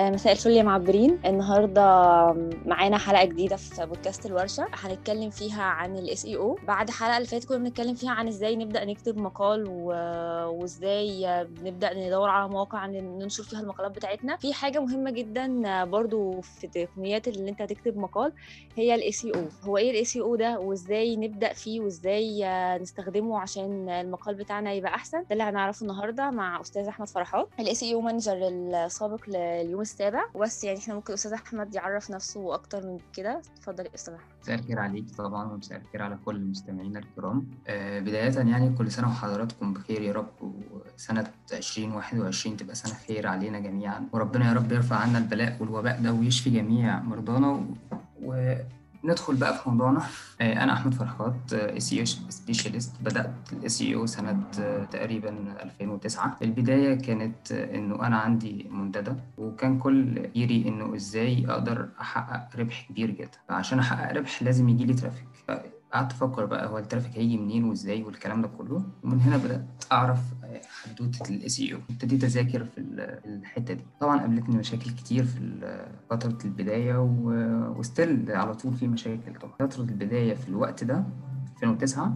آه، مساء الفل يا معبرين. النهارده معانا حلقة جديدة في بودكاست الورشة. هنتكلم فيها عن ال SEO بعد حلقة اللي فاتت كنا بنتكلم فيها عن إزاي نبدأ نكتب مقال و... وإزاي بنبدا ندور على مواقع ننشر فيها المقالات بتاعتنا. في حاجة مهمة جدا برضو في تقنيات اللي أنت هتكتب مقال هي ال SEO هو إيه ال SEO ده؟ وإزاي نبدأ فيه؟ وإزاي نستخدمه عشان المقال بتاعنا يبقى أحسن؟ ده اللي هنعرفه النهارده مع أستاذ أحمد فرحات ال SEO manager السابق لليوم السابع وبس يعني إحنا ممكن أستاذ أحمد يعرف نفسه أكتر من كده. اتفضل يا أستاذ أحمد. مساء الخير عليك طبعا ومساء الخير على كل مستمعينا الكرام. آه بداية يعني كل سنة وحضراتكم بخير يا رب وسنة 2021 تبقى سنة خير علينا جميعا. وربنا يا رب يرفع عنا البلاء والوباء ده ويشفي جميع مرضانا و... ندخل بقى في موضوعنا. أنا أحمد فرحات SEO specialist بدأت ال SEO سنة تقريبا 2009 البداية كانت إنه أنا عندي منتدى وكان كل يري إنه إزاي أقدر أحقق ربح كبير جدا. فعشان أحقق ربح لازم يجي لي traffic. قعدت أفكر بقى هو ال traffic هيجي منين وإزاي والكلام ده كله. ومن هنا بدأت أعرف حدوتة ال SEO ابتديت أذاكر في الحتة دي. طبعا قابلتني مشاكل كتير في فترة البداية و still على طول في مشاكل طبعا. فترة البداية في الوقت ده 2009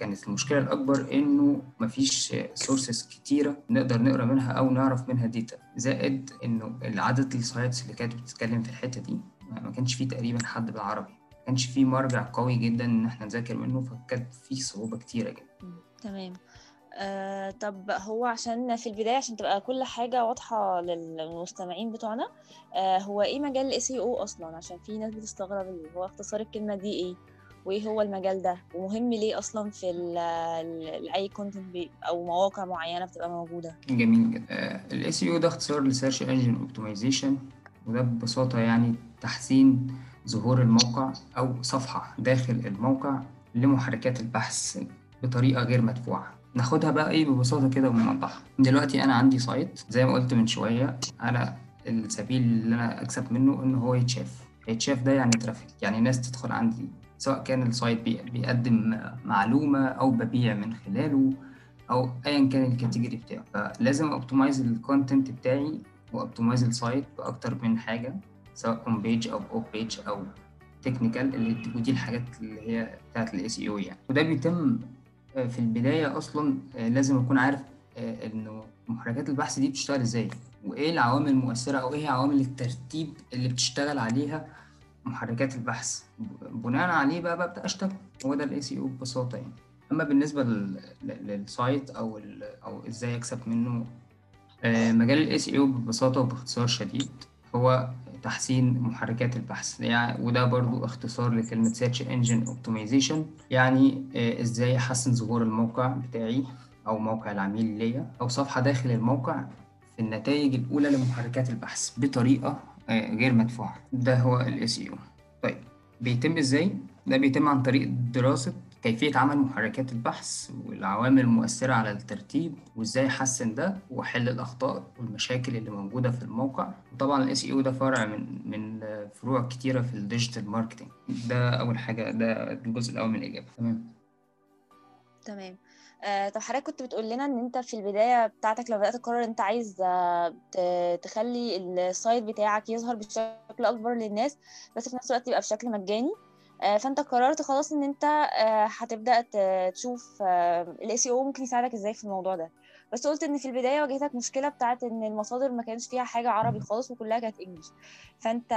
كانت المشكلة الأكبر إنه مفيش sources كتيرة نقدر نقرأ منها أو نعرف منها data زائد إنه العدد ال sites اللي كانت بتتكلم في الحتة دي ما كانش فيه تقريبا حد بالعربي. ما كانش فيه مرجع قوي جدا إن إحنا نذاكر منه فكانت فيه صعوبة كتيرة جدا. تمام. آه طب هو عشان في البداية عشان تبقى كل حاجة واضحة للمستمعين بتوعنا آه هو إيه مجال ال SEO أصلا؟ عشان في ناس بتستغرب هو اختصار الكلمة دي إيه؟ وإيه هو المجال ده؟ ومهم ليه أصلا في أي content أو مواقع معينة بتبقى موجودة؟ جميل. جدا ال SEO ده اختصار ل search engine optimization وده ببساطة يعني تحسين ظهور الموقع أو صفحة داخل الموقع لمحركات البحث بطريقة غير مدفوعة. ناخدها بقى إيه ببساطة كده ونوضحها دلوقتي أنا عندي site زي ما قلت من شوية أنا السبيل اللي أنا أكسب منه ان هو يتشاف يتشاف ده يعني traffic يعني ناس تدخل عندي سواء كان ال site بيقدم معلومة أو ببيع من خلاله أو ايا كان ال category بتاعه. فلازم optimize ال content بتاعي و optimize ال site بأكتر من حاجة سواء on page أو off page أو technical اللي ودي الحاجات اللي هي بتاعت ال SEO يعني. وده بيتم في البداية أصلا لازم أكون عارف إنه محركات البحث دي بتشتغل إزاي؟ وإيه العوامل المؤثره أو إيه عوامل الترتيب اللي بتشتغل عليها محركات البحث؟ بناء عليه بقى ببدأ أشتغل. هو ده ال SEO ببساطة يعني. أما بالنسبة لل site أو أو إزاي أكسب منه مجال ال SEO ببساطة وباختصار شديد هو تحسين محركات البحث. يعني وده برضو اختصار لكلمة Search Engine Optimization. يعني إزاي أحسن ظهور الموقع بتاعي أو موقع العميل ليا أو صفحة داخل الموقع في النتائج الأولى لمحركات البحث بطريقة غير مدفوعة. ده هو ال SEO طيب بيتم إزاي؟ ده بيتم عن طريق دراسة كيفية عمل محركات البحث والعوامل المؤثرة على الترتيب وإزاي احسن ده واحل الأخطاء والمشاكل اللي موجودة في الموقع. وطبعا ال SEO ده فرع من من فروع كتيرة في ال digital marketing ده أول حاجة ده الجزء الأول من الإجابة. تمام. تمام. آه طب حضرتك كنت بتقول لنا إن أنت في البداية بتاعتك لما بدأت تقرر أنت عايز آه تخلي ال site بتاعك يظهر بشكل أكبر للناس بس في نفس الوقت يبقى بشكل مجاني؟ فأنت قررت خلاص إن أنت هتبدأ تشوف الاي أو ممكن يساعدك إزاي في الموضوع ده. بس قلت إن في البداية واجهتك مشكلة بتاعت إن المصادر ما كانش فيها حاجة عربي خالص وكلها كانت إنجلش. فأنت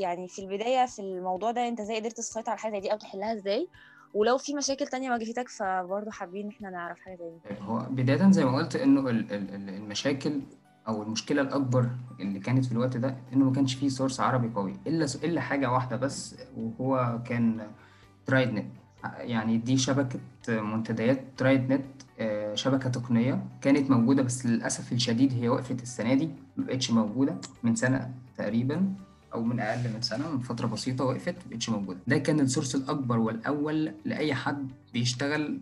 يعني في البداية في الموضوع ده أنت إزاي قدرت تسيطر على حاجة دي أو تحلها إزاي؟ ولو في مشاكل تانية واجهتك فبرضه حابين إن إحنا نعرف حاجة زي دي. هو بداية زي ما قلت إنه المشاكل أو المشكلة الأكبر اللي كانت في الوقت ده إنه ما كانش فيه source عربي قوي إلا إلا حاجة واحدة بس وهو كان ترايد نت يعني دي شبكة منتديات ترايد نت شبكة تقنية كانت موجودة بس للأسف الشديد هي وقفت السنة دي ما بقتش موجودة من سنة تقريبا. أو من أقل من سنة من فترة بسيطة وقفت ما بقتش موجودة. ده كان ال source الأكبر والأول لأي حد بيشتغل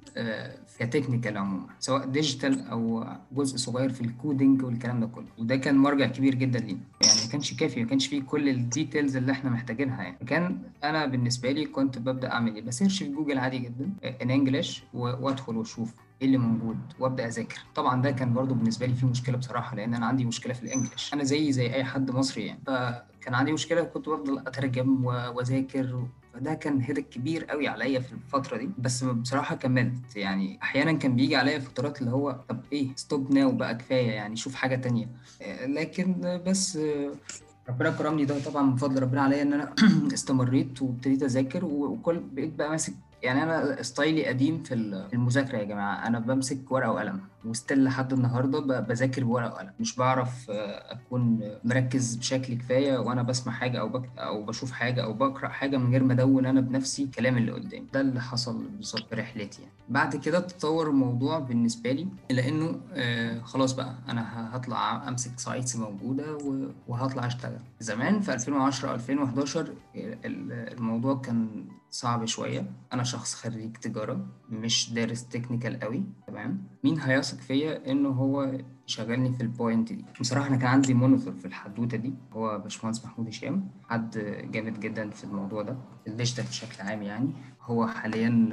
ك technical عموما سواء digital أو جزء صغير في ال coding والكلام ده كله. وده كان مرجع كبير جدا لينا. يعني ما كانش كافي ما كانش فيه كل ال details اللي إحنا محتاجينها يعني. كان أنا بالنسبة لي كنت ببدأ أعمل إيه؟ ب search في جوجل عادي جدا in English وأدخل وأشوف. إيه اللي موجود؟ وأبدأ أذاكر. طبعا ده كان برضو بالنسبة لي فيه مشكلة بصراحة لأن أنا عندي مشكلة في ال English. أنا زي زي أي حد مصري يعني. فكان عندي مشكلة كنت بفضل أترجم وأذاكر. فده كان headache كبير قوي عليا في الفترة دي. بس بصراحة كملت. يعني أحيانا كان بيجي عليا فترات اللي هو طب إيه؟ stop now بقى كفاية يعني شوف حاجة تانية. لكن بس ربنا كرمني ده. طبعا من فضل ربنا عليا إن أنا استمريت وابتديت أذاكر. وكل بقيت بقى ماسك يعني أنا style ي قديم في ال- في المذاكرة يا جماعة. أنا بمسك ورقة وقلم. و still لحد النهارده بذاكر بورقه وقلم. مش بعرف آه، أكون مركز بشكل كفاية وأنا بسمع حاجة أو بك أو بشوف حاجة أو بقرأ حاجة من غير ما أدون أنا بنفسي الكلام اللي قدامي. ده اللي حصل بالظبط في رحلتي يعني. بعد كده تطور الموضوع بالنسبة لي إلى إنه آه خلاص بقى أنا هطلع أمسك sites موجودة وهطلع أشتغل. زمان في 2010 2011 ال- الموضوع كان صعب شوية. أنا شخص خريج تجارة مش دارس technical قوي تمام؟ مين هيثق فيا إنه هو يشغلني في ال point دي. بصراحة أنا كان عندي mentor في الحدوتة دي هو باشمهندس محمود هشام حد جامد جدا في الموضوع ده في ال digital بشكل عام يعني. هو حاليا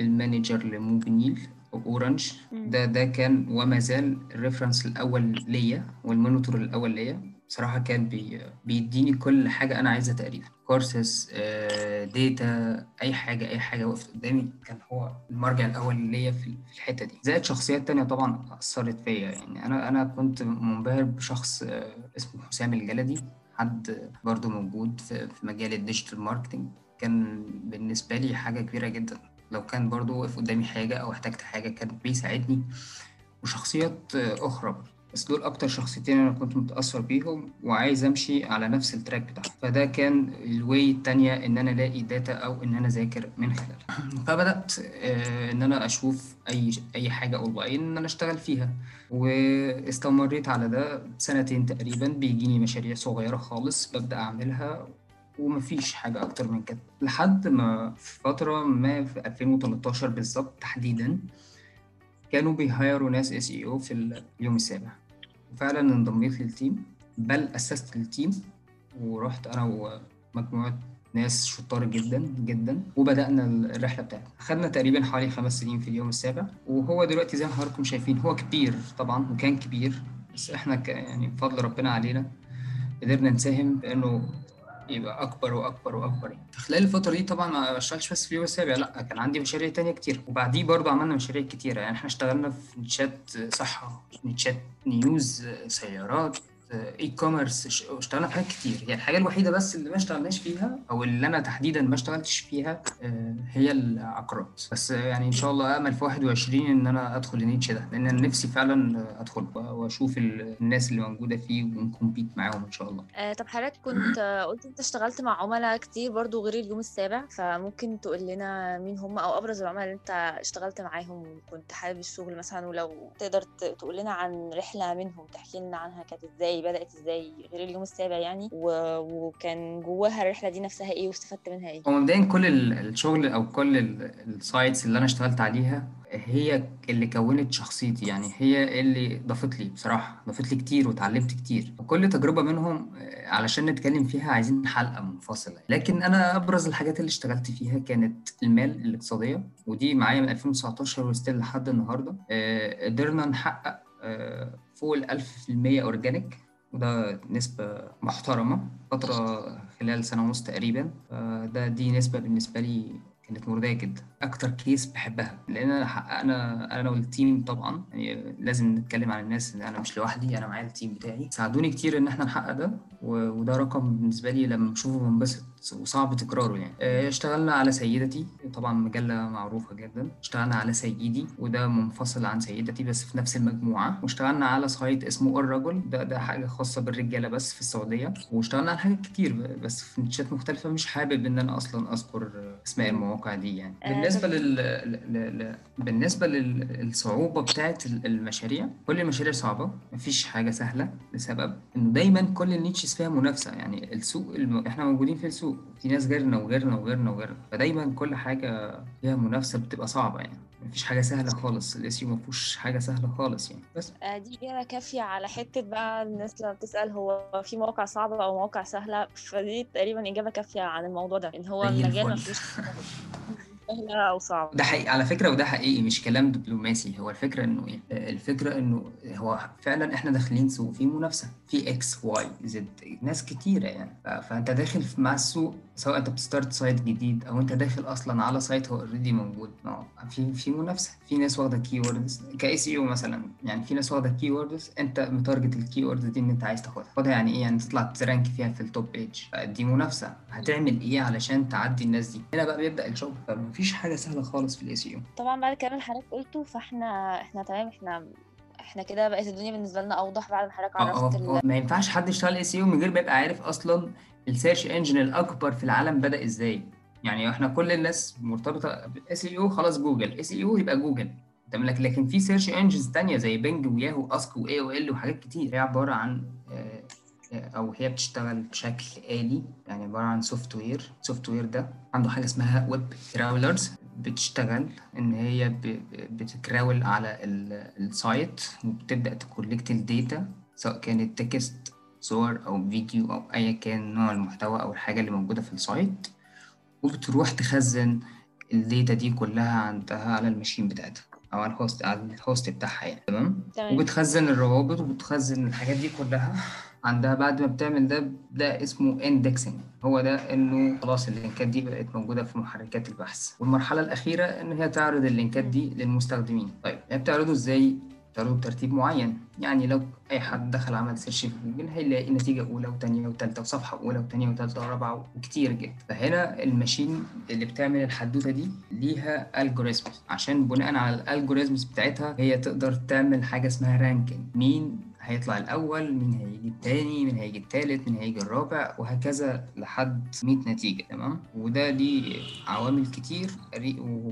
ال manager لموبينيل اورنج. ده ده كان وما زال ال reference الأول ليا وال mentor الأول ليا. بصراحة كان بي بيديني كل حاجة أنا عايزها تقريبا. كورسز data أي حاجة أي حاجة وقفت قدامي كان هو المرجع الأول ليا في الحتة دي. زائد شخصيات تانية طبعا أثرت فيا. يعني أنا أنا كنت منبهر بشخص آه، اسمه حسام الجلدي. حد برضو موجود في مجال ال digital marketing كان بالنسبة لي حاجة كبيرة جدا. لو كان برضو وقف قدامي حاجة أو احتجت حاجة كان بيساعدني. وشخصيات آه، أخرى. بس دول أكتر شخصيتين أنا كنت متأثر بيهم وعايز أمشي على نفس ال track بتاعهم. فده كان ال way التانية إن أنا ألاقي data أو إن أنا أذاكر من خلالها. فبدأت آه، إن أنا أشوف أي أي حاجة أونلاين إن أنا أشتغل فيها. واستمريت على ده سنتين تقريبا بيجيني مشاريع صغيرة خالص ببدأ أعملها ومفيش حاجة أكتر من كده. لحد ما في فترة ما في 2013 بالظبط تحديدا كانوا بي hire وا ناس SEO في اليوم السابع. وفعلا انضميت لل team بل أسست ال team ورحت أنا ومجموعة ناس شطار جدا جدا وبدأنا الرحلة بتاعتنا. خدنا تقريبا حوالي خمس سنين في اليوم السابع وهو دلوقتي زي ما حضراتكم شايفين هو كبير طبعا وكان كبير بس إحنا يعني بفضل ربنا علينا قدرنا نساهم بانه يبقى أكبر وأكبر وأكبر. يعني. في خلال الفترة دي طبعا ما بشتغلش بس في اليوم السابع لا كان عندي مشاريع تانية كتير. وبعديه برضه عملنا مشاريع كتيرة. يعني إحنا اشتغلنا في niche ات صحة niche ات news سيارات. e-commerce اشتغلنا في حاجات كتير. هي الحاجة الوحيدة بس اللي ما اشتغلناش فيها أو اللي أنا تحديدا ما اشتغلتش فيها آه، هي العقارات. بس آه، يعني إن شاء الله امل في 21 إن أنا أدخل ال niche ده لأن أنا نفسي فعلا أدخل وأشوف ال- الناس اللي موجودة فيه ون compete معاهم إن شاء الله. آه، طب حضرتك كنت قلت أنت اشتغلت مع عملاء كتير برضو غير اليوم السابع فممكن تقول لنا مين هم أو أبرز العملاء اللي أنت اشتغلت معاهم وكنت حابب الشغل مثلا؟ ولو تقدر تقول لنا عن رحلة منهم تحكي لنا عنها كانت إزاي؟ بدأت إزاي غير اليوم السابع يعني؟ و... وكان جواها الرحلة دي نفسها إيه واستفدت منها إيه؟ هو مبدئيا كل ال- الشغل أو كل ال sites اللي أنا اشتغلت عليها هي اللي كونت شخصيتي يعني هي اللي ضافت لي بصراحة ضافت لي كتير وتعلمت كتير. وكل تجربة منهم علشان نتكلم فيها عايزين حلقة منفصلة. لكن أنا أبرز الحاجات اللي اشتغلت فيها كانت المال الاقتصادية ودي معايا من 2019 و still لحد النهارده. آه، قدرنا نحقق آه، فوق ال 1000% organic وده نسبة محترمة فترة خلال سنة ونص تقريبا. فده دي نسبة بالنسبة لي كانت مرضية جدا. أكتر case بحبها لأن حققنا أنا وال team طبعا يعني لازم نتكلم عن الناس إن أنا مش لوحدي أنا معايا ال team بتاعي. ساعدوني كتير إن إحنا نحقق ده وده رقم بالنسبة لي لما بشوفه بنبسط. وصعب تكراره يعني. آه، اشتغلنا على سيدتي. طبعا مجلة معروفة جدا. اشتغلنا على سيدي وده منفصل عن سيدتي بس في نفس المجموعة. واشتغلنا على سايت اسمه الرجل ده ده حاجة خاصة بالرجالة بس في السعودية. واشتغلنا على حاجات كتير بس في نيتشات مختلفة. مش حابب إن أنا أصلا أذكر أسماء المواقع دي يعني. آه، بالنسبة لل... ل... ل... بالنسبة للصعوبة بتاعت ال- المشاريع كل المشاريع صعبة. مفيش حاجة سهلة لسبب إنه دايما كل ال niches فيها منافسة. يعني السوق الم... إحنا موجودين في السوق في ناس غيرنا وغيرنا وغيرنا وغيرنا فدايما كل حاجة فيها منافسة بتبقى صعبة يعني. مفيش حاجة سهلة خالص ال SEO مفيهوش حاجة سهلة خالص يعني. بس. آه، دي إجابة كافية على حتة بقى الناس لما بتسأل هو في مواقع صعبة أو مواقع سهلة؟ فدي تقريبا إجابة كافية عن الموضوع ده إن هو المجال ما الفل. فيهوش سهلة أو صعبة. ده حقيقي على فكرة وده حقيقي مش كلام دبلوماسي. هو الفكرة إنه إيه؟ الفكرة إنه هو فعلا إحنا داخلين سوق في منافسة في X Y Z ناس كتيرة يعني. فأنت داخل مع السوق سواء انت بت start site جديد أو انت داخل أصلا على site هو already موجود. في في منافسة. في ناس واخدة keywords ك SEO مثلا. يعني في ناس واخدة keywords انت م target ال keywords دي إن انت عايز تاخدها. تاخدها يعني إيه؟ يعني تطلع ت rank فيها في ال top page دي منافسة. هتعمل إيه علشان تعدي الناس دي؟ هنا بقى بيبدأ الشغل. فمفيش حاجة سهلة خالص في ال SEO طبعا بعد الكلام اللي حضرتك قلته فإحنا إحنا تمام. إحنا إحنا كده بقت الدنيا بالنسبة لنا أوضح بعد ما حضرتك آه عرفت آه. ال... آه ما ينفعش حد يشتغل اي سي أو من غير ما يبقى عارف أصلا السيرش انجن الأكبر في العالم بدأ إزاي؟ يعني إحنا كل الناس مرتبطة بالاي سي أو خلاص جوجل. اي سي أو يبقى جوجل. تمام لك لكن في سيرش انجنز تانية زي بنج وياهو اسك واي أو ال وحاجات كتير. هي عبارة عن آه، آه، أو هي بتشتغل بشكل آلي. يعني عبارة عن سوفت وير السوفت وير ده عنده حاجة اسمها web crawlers بتشتغل إن هي بت crawl على ال- ال site وبتبدأ ت collect ال data سواء كانت text صور أو فيديو أو أيا كان نوع المحتوى أو الحاجة اللي موجودة في ال site وبتروح تخزن ال data دي كلها عندها على ال machine بتاعتها أو على ال host على ال host بتاعها يعني. تمام؟ تمام. وبتخزن الروابط وبتخزن الحاجات دي كلها. عندها بعد ما بتعمل ده ده اسمه indexing هو ده إنه خلاص اللينكات دي بقت موجودة في محركات البحث. والمرحلة الأخيرة إن هي تعرض اللينكات دي للمستخدمين. طيب هي بتعرضه إزاي؟ بتعرضه بترتيب معين. يعني لو أي حد دخل عمل search في جوجل هيلاقي نتيجة أولى وثانيه وثالثه وصفحة أولى وثانيه وثالثه ورابعة وكتير جدا. فهنا ال machine اللي بتعمل الحدوتة دي ليها algorithms عشان بناء على ال algorithms بتاعتها هي تقدر تعمل حاجة اسمها ranking مين هيطلع الأول مين هيجي التاني مين هيجي التالت مين هيجي الرابع وهكذا لحد 100 نتيجة تمام؟ وده ليه عوامل كتير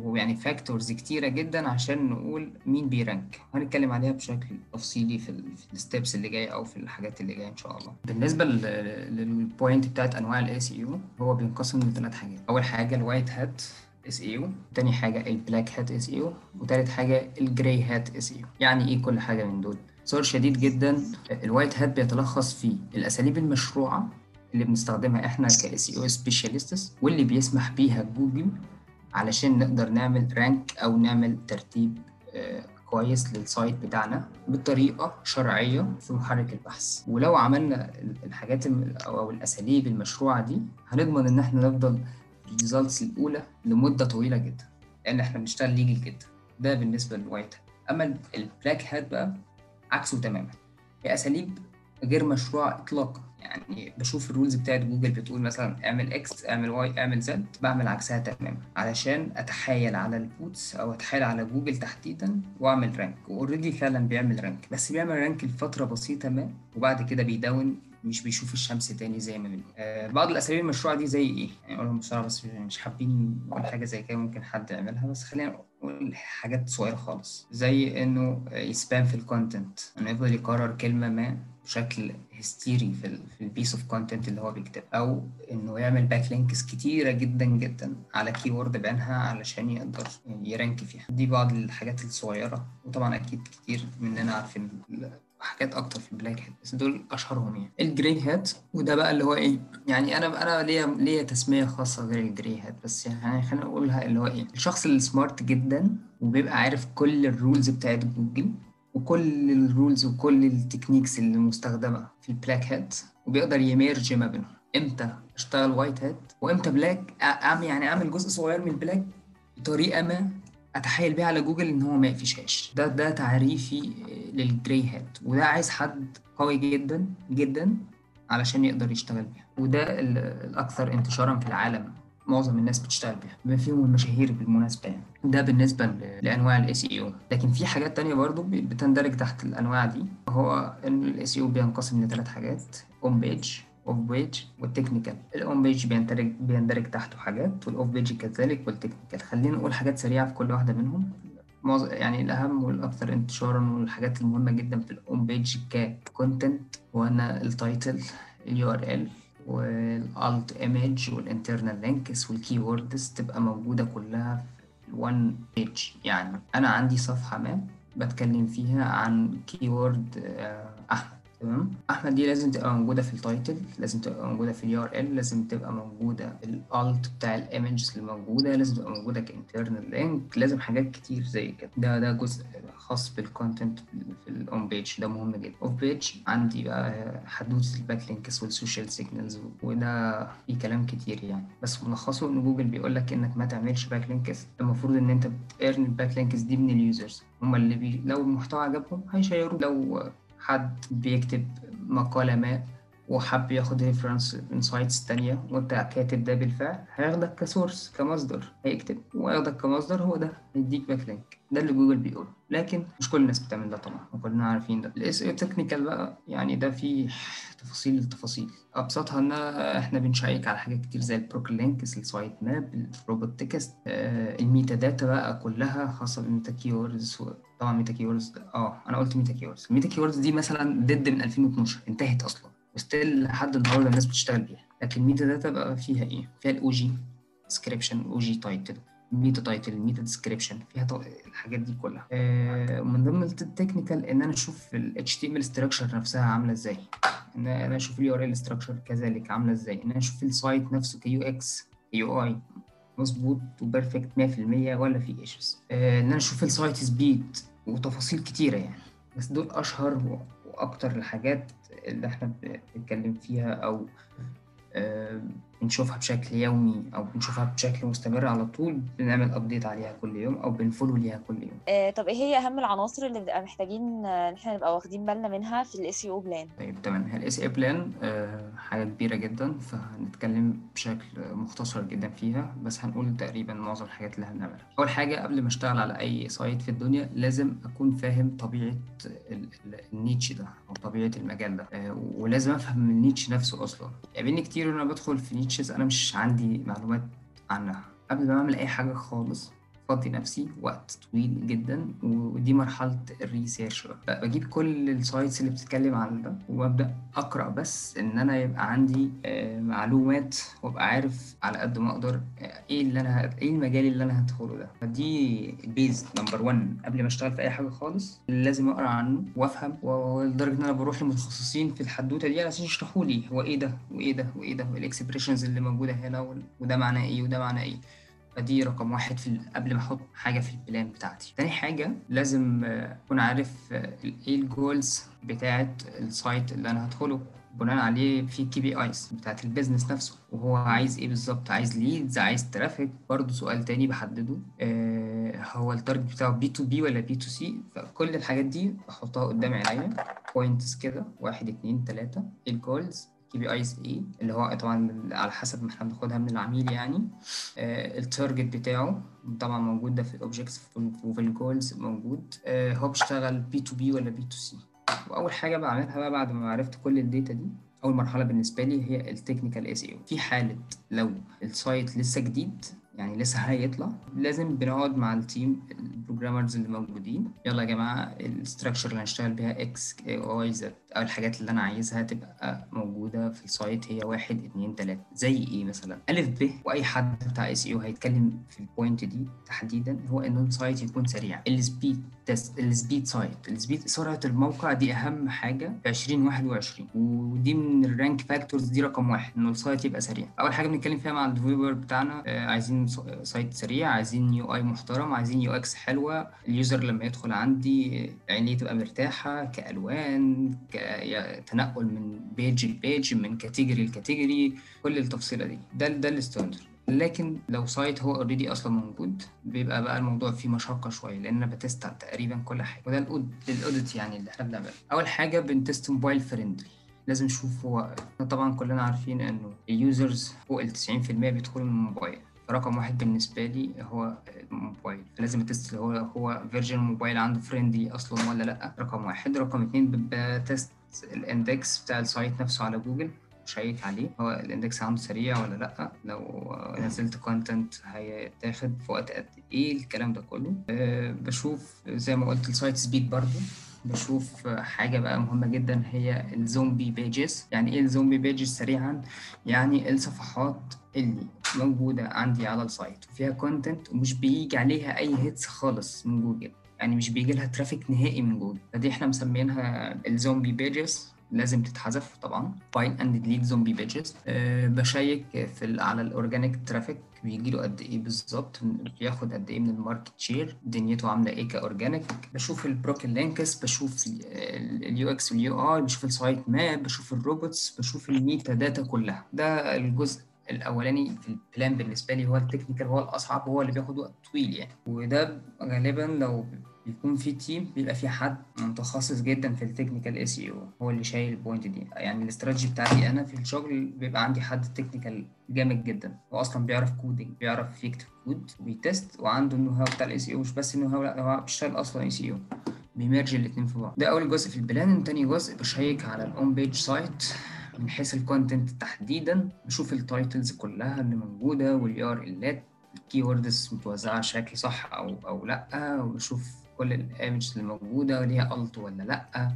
ويعني factors كتيرة جدا عشان نقول مين بي rank. هنتكلم عليها بشكل تفصيلي في, ال- في ال steps اللي جاية أو في الحاجات اللي جاية إن شاء الله. بالنسبة لل- لل point بتاعت أنواع ال SEO هو بينقسم لثلاث حاجات. أول حاجة ال white hat SEO تاني حاجة ال black hat SEO وتالت حاجة ال gray hat SEO يعني إيه كل حاجة من دول؟ باختصار شديد جدا ال white hat بيتلخص في الأساليب المشروعة اللي بنستخدمها إحنا ك SEO specialists واللي بيسمح بيها جوجل علشان نقدر نعمل rank أو نعمل ترتيب آه، كويس لل site بتاعنا بطريقة شرعية في محرك البحث. ولو عملنا ال- الحاجات أو الأساليب المشروعة دي هنضمن إن إحنا نفضل ال results الأولى لمدة طويلة جدا لأن إحنا بنشتغل legal جدا. ده بالنسبة لل white أما ال black hat بقى عكسه تماما. هي أساليب غير مشروعه اطلاقا. يعني بشوف ال rules بتاعت جوجل بتقول مثلا اعمل X اعمل Y اعمل Z بعمل عكسها تماما. علشان أتحايل على ال bots أو أتحايل على جوجل تحديدا وأعمل rank و already فعلا بيعمل rank بس بيعمل rank لفترة بسيطة ما وبعد كده بي down مش بيشوف الشمس تاني زي ما بنقول. آه بعض الأساليب المشروعه دي زي إيه؟ يعني أقولهم بسرعة بس مش حابين نقول حاجة زي كده ممكن حد يعملها. بس خلينا حاجات صغيرة خالص زي إنه ي spam في ال content إنه يفضل يكرر كلمة ما بشكل هستيري في ال في ال piece of content اللي هو بيكتبه أو إنه يعمل backlinks كتيرة جدا جدا على keyword بعينها علشان يقدر ي rank فيها. دي بعض الحاجات الصغيرة وطبعا أكيد كتير مننا عارفين حاجات أكتر في ال black hat بس دول أشهرهم يعني. ال gray hat وده بقى اللي هو إيه يعني أنا أنا ليا ليا تسمية خاصة غير ال gray hat بس يعني خلينا نقولها اللي هو إيه الشخص اللي smart جدا وبيبقى عارف كل ال rules بتاعت جوجل وكل ال rules وكل ال techniques اللي مستخدمة في ال black hat وبيقدر ي merge ما بينهم. إمتى أشتغل white hat وإمتى black أعمل يعني أعمل جزء صغير من ال black بطريقة ما اتحايل بيها على جوجل إن هو ما يقفشهاش ده ده تعريفي لل gray hat. وده عايز حد قوي جدا جدا علشان يقدر يشتغل بيها. وده ال- الأكثر انتشارا في العالم. معظم الناس بتشتغل بيها. بما فيهم المشاهير بالمناسبة يعني. ده بالنسبة لأنواع ال SEO لكن في حاجات تانية برضو بتندرج تحت الأنواع دي. هو إن ال SEO بينقسم لثلاث حاجات. on page off page وال technical ال on page بيندرج بيندرج تحته حاجات وال off page كذلك وال technical خلينا نقول حاجات سريعة في كل واحدة منهم. يعني الأهم والأكثر انتشارا والحاجات المهمة جدا في ال on page ك content وأنا ال title ال URL وال alt image وال internal links وال keywords تبقى موجودة كلها في ال on page يعني أنا عندي صفحة ما بتكلم فيها عن keyword احمد تمام؟ أحمد دي لازم تبقى موجودة في ال title لازم تبقى موجودة في ال URL لازم تبقى موجودة في ال alt بتاع ال images اللي موجودة لازم تبقى موجودة ك internal link لازم حاجات كتير زي كده. ده ده جزء خاص بال content في ال on page ده مهم جدا. off page عندي بقى حدوتة ال backlinks وال social signals وده في كلام كتير يعني. بس ملخصه إن جوجل بيقول لك إنك ما تعملش backlinks المفروض إن أنت بت earn ال backlinks دي من ال users هم اللي بي... لو المحتوى عجبهم هي share وه لو حد بيكتب مقالة ما وحب ياخد reference من sites تانية وانت كاتب ده بالفعل هياخدك ك source كمصدر هيكتب وياخدك كمصدر هو ده هيديك backlink ده اللي جوجل بيقوله. لكن مش كل الناس بتعمل ده طبعا وكلنا عارفين ده. ال SEO technical بقى يعني ده فيه تفاصيل التفاصيل أبسطها إن إحنا بن check على حاجات كتير زي ال broken links ال sitemap ال robots text آه ال meta data بقى كلها خاصه بال meta keywords طبعا meta keywords آه أنا قلت meta keywords ال meta keywords دي مثلا ضد من 2012 انتهت أصلا. و still لحد النهارده الناس بتشتغل بيها. لكن ال meta data بقى فيها إيه؟ فيها ال OG description OG title meta title meta description فيها. الحاجات دي كلها. آه من ضمن ال technical إن أنا أشوف ال HTML structure نفسها عاملة إزاي. إن أنا أشوف ال URL structure كذلك عاملة إزاي. إن أنا أشوف ال site نفسه ك UX ك UI مظبوط و perfect 100% ولا في issues آه إن أنا أشوف ال site speed وتفاصيل كتيرة يعني. بس دول أشهر وأكتر الحاجات اللي إحنا بنتكلم فيها أو بنشوفها بشكل يومي أو بنشوفها بشكل مستمر على طول بنعمل update عليها كل يوم أو بن follow ليها كل يوم. آه طب إيه هي أهم العناصر اللي بنبقى محتاجين ان إحنا نبقى واخدين بالنا منها في ال SEO plan طيب تمام. ال SEO plan حاجة كبيرة جدا فهنتكلم بشكل مختصر جدا فيها بس هنقول تقريبا معظم الحاجات اللي هنعملها. أول حاجة قبل ما أشتغل على أي site في الدنيا لازم أكون فاهم طبيعة ال niche ده أو طبيعة المجال ده. آه ولازم أفهم ال niche نفسه أصلا. قابلني يعني كتير وأنا بدخل في niches أنا مش عندي معلومات عنها. قبل ما أعمل أي حاجة خالص بفضي نفسي وقت طويل جدا ودي مرحلة ال research بجيب كل ال sites اللي بتتكلم عن ده وأبدأ أقرأ بس إن أنا يبقى عندي معلومات وأبقى عارف على قد ما أقدر إيه اللي أنا إيه المجال اللي أنا هدخله ده. فدي ال base number 1 قبل ما أشتغل في أي حاجة خالص لازم أقرأ عنه وأفهم ولدرجة إن أنا بروح لمتخصصين في الحدوتة دي عشان يشرحوا لي هو إيه ده وإيه ده وإيه ده وال expressions اللي موجودة هنا وده معناه إيه وده معناه إيه. فدي رقم واحد في قبل ما أحط حاجة في ال plan بتاعتي. تاني حاجة لازم أكون عارف إيه ال goals بتاعه ال site اللي أنا هدخله بناء عليه في KPIs بتاعت ال business نفسه. وهو عايز إيه بالظبط؟ عايز leads عايز traffic برضه سؤال تاني بحدده آه هو ال target بتاعه بي تو بي ولا بي تو سي فكل الحاجات دي بحطها قدام عينيا. points كده واحد اتنين تلاتة. ال goals KPIs إيه اللي هو طبعا على حسب ما إحنا بناخدها من العميل يعني. آه ال target بتاعه طبعا موجود ده في ال objectives وفي ال goals موجود. آه هو بيشتغل بي تو بي ولا بي تو سي وأول حاجة بعملها بقى بعد ما عرفت كل ال data دي أول مرحلة بالنسبة لي هي ال technical SEO في حالة لو ال site لسه جديد يعني لسه هيطلع لازم بنقعد مع ال team ال programmers اللي موجودين. يلا يا جماعة ال structure اللي هنشتغل بيها X Y Z أو الحاجات اللي أنا عايزها تبقى موجودة في ال site هي واحد اتنين تلاتة. زي إيه مثلا؟ ألف ب وأي حد بتاع SEO هيتكلم في ال point دي تحديدا هو ان ال site يكون سريع. ال speed test ال speed site. ال speed سرعة الموقع دي أهم حاجة في 2021 ودي من ال rank factors دي رقم واحد إنه ال site يبقى سريع. أول حاجة بنتكلم فيها مع ال developer بتاعنا آه عايزين site سريع عايزين UI محترم عايزين UX حلوة. ال user لما يدخل عندي عينيه تبقى مرتاحة كألوان كتنقل من page ل page من category ل category كل التفصيلة دي. ده ده ال standard لكن لو site هو already أصلا موجود بيبقى بقى الموضوع فيه مشقه شوية لأن أنا ب test تقريبا كل حاجة. وده ال audit يعني اللي إحنا بنعمله. أول حاجة بن test mobile friendly لازم نشوف هو طبعا كلنا عارفين إنه ال users فوق ال 90% بيدخلوا من الموبايل رقم واحد بالنسبة لي هو الموبايل. فلازم ال test هو هو version الموبايل عنده friendly أصلا ولا لأ. رقم واحد. رقم اتنين ب test ال index بتاع ال site نفسه على جوجل. check عليه. هو ال index عنده سريع ولا لأ؟ لو نزلت content هيتاخد في وقت قد إيه؟ الكلام ده كله. أه بشوف زي ما قلت ال site speed برضو بشوف حاجة بقى مهمة جدا هي ال zombie pages يعني إيه ال zombie pages سريعا؟ يعني الصفحات اللي موجودة عندي على ال site وفيها content ومش بيجي عليها أي hits خالص من جوجل يعني مش بيجي لها traffic نهائي من جوجل فدي إحنا مسمينها ال zombie pages لازم تتحذف طبعا. And delete zombie pages أه ب check في على ال organic traffic بيجي له قد إيه بالظبط بياخد قد إيه من ال market share دنيته عاملة إيه ك organic بشوف ال broken links بشوف ال UX وال UI بشوف ال sitemap بشوف ال robots بشوف ال meta data كلها. ده الجزء الأولاني في ال plan بالنسبة لي هو ال technical هو الأصعب هو اللي بياخد وقت طويل يعني. وده غالبا لو بيكون في team بيبقى في حد متخصص جدا في ال technical SEO هو اللي شايل ال point دي. يعني الاستراتيجي بتاعتي أنا في الشغل بيبقى عندي حد technical جامد جدا. هو أصلا بيعرف coding بيعرف يكتب code وبي test وعنده ال know how بتاع ال SEO مش بس ال know how لا هو بيشتغل أصلا SEO بي merge الاثنين في بعض. ده أول جزء في ال plan تاني جزء ب check على ال on page site من حيث ال content تحديدا بشوف ال titles كلها اللي موجودة وال URLات ال keywords متوزعة بشكل صح أو أو لأ وبشوف كل ال images اللي موجودة ليها alt ولا لأ.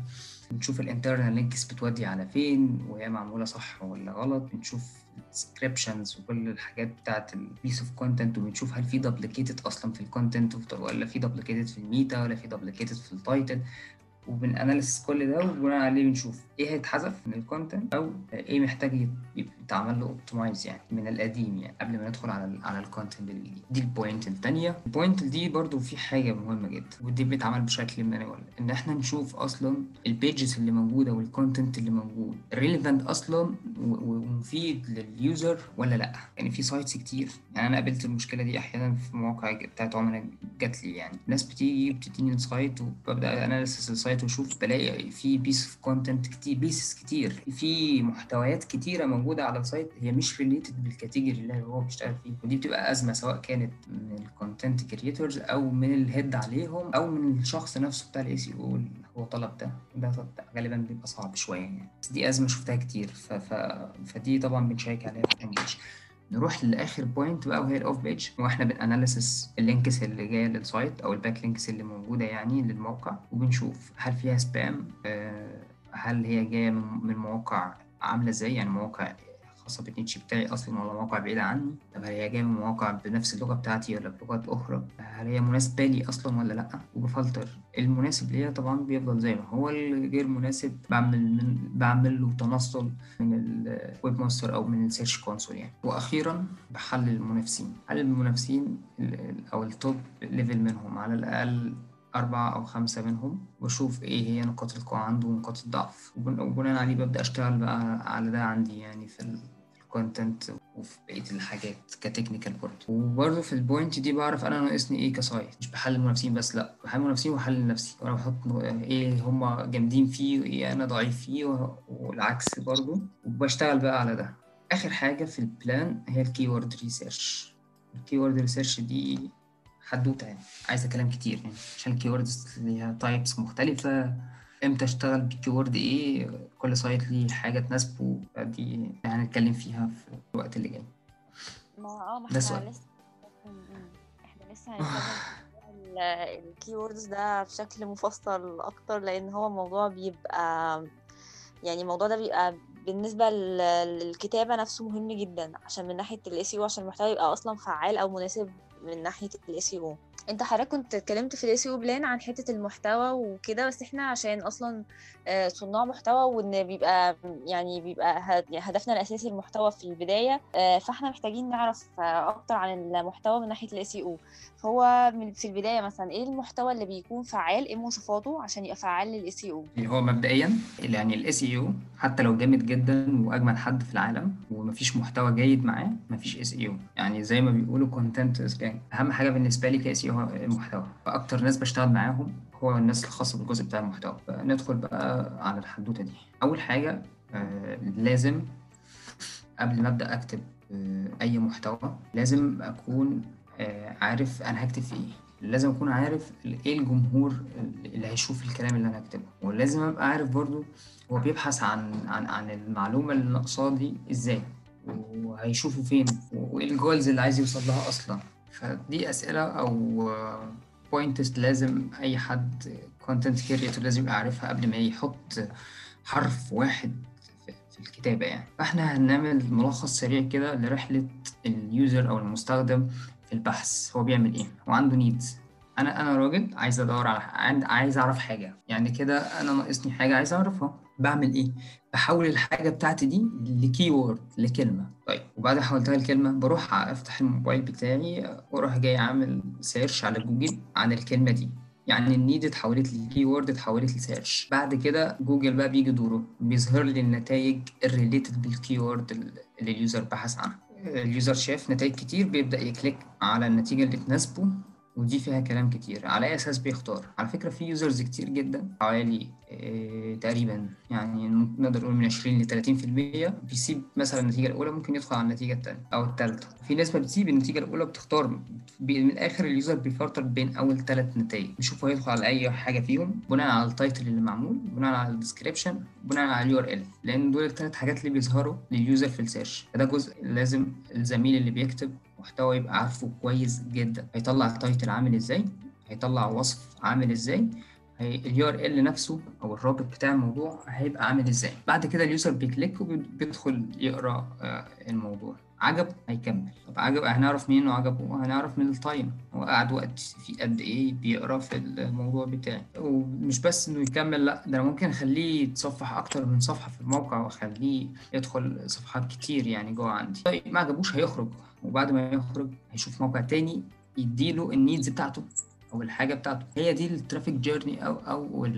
بنشوف ال internal links بتودي على فين وهي معمولة صح ولا غلط. بنشوف ال descriptions وكل الحاجات بتاعت ال piece of content وبنشوف هل في duplicated أصلا في ال content ولا في duplicated في ال meta ولا في duplicated في ال title وبن analysis كل ده وبناء عليه بنشوف إيه هيتحذف من ال content أو إيه محتاج يتعمل له optimize يعني من القديم يعني قبل ما ندخل على على ال content الجديد دي ال point الثانية ال point دي برضو في حاجة مهمة جدا ودي بتتعمل بشكل manual إن إحنا نشوف أصلا ال pages اللي موجودة وال content اللي موجود relevant أصلا ومفيد لل user ولا لأ؟ يعني في sites كتير يعني أنا قابلت المشكلة دي أحيانا في مواقع بتاعت عملاء جات لي يعني. ناس بتيجي بتديني ال site وببدأ analysis ال site واشوف بلاقي في piece of content كتير pieces كتير. في محتويات كتيرة موجودة على ال site هي مش related بال category اللي هو بيشتغل فيه. ودي بتبقى أزمة سواء كانت من ال content creators أو من ال head عليهم أو من الشخص نفسه بتاع ال SEO أو اللي هو طلب ده. ده غالبا بيبقى صعب شوية يعني. بس دي أزمة شفتها كتير ف... ف... فدي طبعا بن check عليها في ال English نروح لاخر point بقى وهي ال off page وإحنا بن analysis ال links اللي جاية لل site أو ال backlinks اللي موجودة يعني للموقع وبنشوف هل فيها spam هل هي جاية من مواقع عاملة إزاي؟ يعني مواقع خاصه بال niche بتاعي أصلا ولا موقع بعيد عني. طب هل هي جاية من مواقع بنفس اللغة بتاعتي ولا بلغات أخرى؟ هل هي مناسبة لي أصلا ولا لأ؟ وبفلتر. المناسب ليا طبعا بيفضل زي ما هو الغير مناسب بعمل من بعمل له تنصل من ال webmaster أو من ال search console يعني. وأخيرا بحلل المنافسين. هل المنافسين أو ال top level منهم. على الأقل أربعة أو خمسة منهم. وأشوف إيه هي نقاط القوة عنده ونقاط الضعف. وبناء عليه ببدأ أشتغل بقى على ده عندي يعني في ال content وفي بقية الحاجات ك technical برضه. وبرضه في ال point دي بعرف أنا ناقصني إيه ك site مش بحلل المنافسين بس لأ بحلل المنافسين وأحلل نفسي وأنا بحط إيه هما جامدين فيه وإيه أنا ضعيف فيه والعكس برضه. وبشتغل بقى على ده. آخر حاجة في ال plan هي ال keyword research ال keyword research دي حدوتة يعني. عايزة كلام كتير يعني. عشان ال keywords ليها types مختلفة. إمتى اشتغل بال keyword إيه كل site ليه حاجة تناسبه دي هنتكلم فيها في الوقت اللي جاي. ما آه ما إحنا. لسه إحنا لسه هنتكلم ال keywords ده بشكل مفصل أكتر لأن هو الموضوع بيبقى يعني الموضوع ده بيبقى بالنسبة لل- للكتابة نفسه مهم جدا عشان من ناحية ال SEO عشان المحتوى يبقى أصلا فعال أو مناسب من ناحية ال SEO انت حضرتك كنت اتكلمت في ال SEO plan عن حتة المحتوى وكده بس إحنا عشان أصلا آه، صناع محتوى وإن بيبقى يعني بيبقى يعني هدفنا الأساسي المحتوى في البداية آه، فاحنا محتاجين نعرف أكتر عن المحتوى من ناحية ال SEO من في البداية مثلا إيه المحتوى اللي بيكون فعال إيه مواصفاته عشان يبقى فعال لل SEO اللي هو مبدئيا يعني ال SEO حتى لو جامد جدا وأجمل حد في العالم ومفيش محتوى جيد معاه مفيش SEO يعني زي ما بيقولوا content أهم حاجة بالنسبة لي ك SEO هو المحتوى فأكتر ناس بشتغل معاهم هو الناس الخاصة بالجزء بتاع المحتوى. ندخل بقى على الحدوتة دي. أول حاجة آه لازم قبل ما أبدأ أكتب آه أي محتوى لازم أكون آه عارف أنا هكتب في إيه. لازم أكون عارف إيه الجمهور اللي هيشوف الكلام اللي أنا هكتبه. ولازم أبقى عارف برضو هو بيبحث عن عن عن المعلومة اللي ناقصاه دي إزاي وهيشوفه فين وإيه ال goals اللي عايز يوصل لها أصلا. فدي أسئلة أو points لازم أي حد content creator لازم يبقى عارفها قبل ما يحط حرف واحد في الكتابة يعني. فإحنا هنعمل ملخص سريع كده لرحلة ال user أو المستخدم في البحث هو بيعمل إيه؟ هو عنده needs أنا أنا راجل عايز أدور على عايز أعرف حاجة. يعني كده أنا ناقصني حاجة عايز أعرفها. بعمل إيه؟ بحول الحاجة بتاعتي دي ل keyword لكلمة. طيب وبعد ما حولتها لكلمة بروح أفتح الموبايل بتاعي وأروح جاي عامل search على جوجل عن الكلمة دي. يعني ال need اتحولت ل keyword اتحولت ل search بعد كده جوجل بقى بيجي دوره بيظهر لي النتائج ال related بال keyword اللي ال user بحث عنها. ال user شاف نتائج كتير بيبدأ ي click على النتيجة اللي تناسبه. ودي فيها كلام كتير. على أي أساس بيختار؟ على فكرة في users كتير جدا حوالي إيه تقريبا يعني نقدر نقول من 20 ل 30% بيسيب مثلا النتيجة الأولى ممكن يدخل على النتيجة التانية أو التالتة. في نسبة بتسيب النتيجة الأولى بتختار من الآخر ال user بي filter بين أول ثلاث نتائج. بيشوف هو يدخل على أي حاجة فيهم بناء على ال title اللي معمول بناء على ال description بناء على ال URL لأن دول الثلاث حاجات اللي بيظهروا لل user في ال search فده جزء لازم الزميل اللي بيكتب محتوى يبقى عارفه كويس جدا. هيطلع ال title عامل إزاي؟ هيطلع وصف عامل إزاي؟ ال URL نفسه أو الرابط بتاع الموضوع هيبقى عامل إزاي؟ بعد كده ال user بي click وبيدخل يقرأ آه، الموضوع. عجبه هيكمل. طب عجبه هنعرف منين انه عجبه هنعرف من ال time هو قعد وقت في قد إيه بيقرأ في الموضوع بتاعي. ومش بس إنه يكمل لأ ده أنا ممكن أخليه يتصفح أكتر من صفحة في الموقع وأخليه يدخل صفحات كتير يعني جوه عندي. طيب ما عجبوش هيخرج وبعد ما يخرج هيشوف موقع تاني يديله ال needs بتاعته. أو الحاجة بتاعته. هي دي ال traffic journey أو أو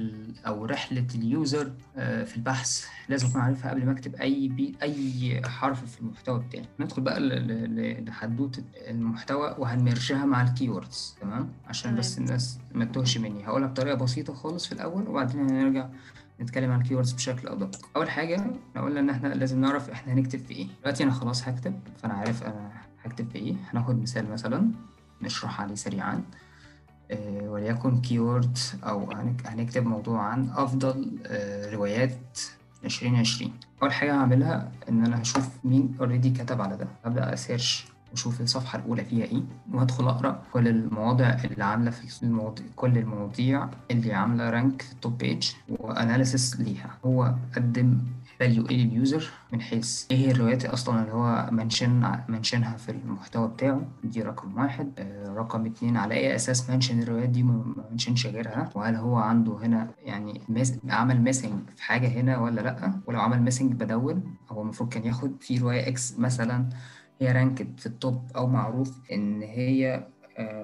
أو رحلة ال user آه، في البحث. لازم أكون عارفها قبل ما أكتب أي بي أي حرف في المحتوى بتاعي. ندخل بقى لحدوتة المحتوى وهن merge ها مع ال keywords تمام؟ عشان بس. الناس ما تتوهش مني. هقولها بطريقة بسيطة خالص في الأول وبعدين هنرجع نتكلم عن ال keywords بشكل أدق. أول حاجة إحنا قلنا إن إحنا لازم نعرف إحنا هنكتب في إيه. دلوقتي أنا خلاص هكتب فأنا عارف أنا هكتب في إيه. هناخد مثال مثلا نشرح عليه سريعا. وليكن keyword أو هنك- هنكتب موضوع عن أفضل آه، روايات 2020 أول حاجة هعملها إن أنا هشوف مين already كتب على ده. هبدأ أ search وأشوف الصفحة الأولى فيها إيه وهدخل أقرأ كل المواضع اللي عاملة في المواضيع كل المواضيع اللي عاملة rank ال top page و analysis ليها. هو قدم value إيه لل user من حيث إيه هي الروايات أصلا اللي هو mention من mention ها في المحتوى بتاعه؟ دي رقم واحد. آه، رقم اتنين على أي أساس mention الروايات دي ما mention ش غيرها؟ وهل هو عنده هنا يعني. عمل missing في حاجة هنا ولا لأ؟ ولو عمل missing بدون هو المفروض كان ياخد في رواية X مثلا هي ranked في ال top أو معروف إن هي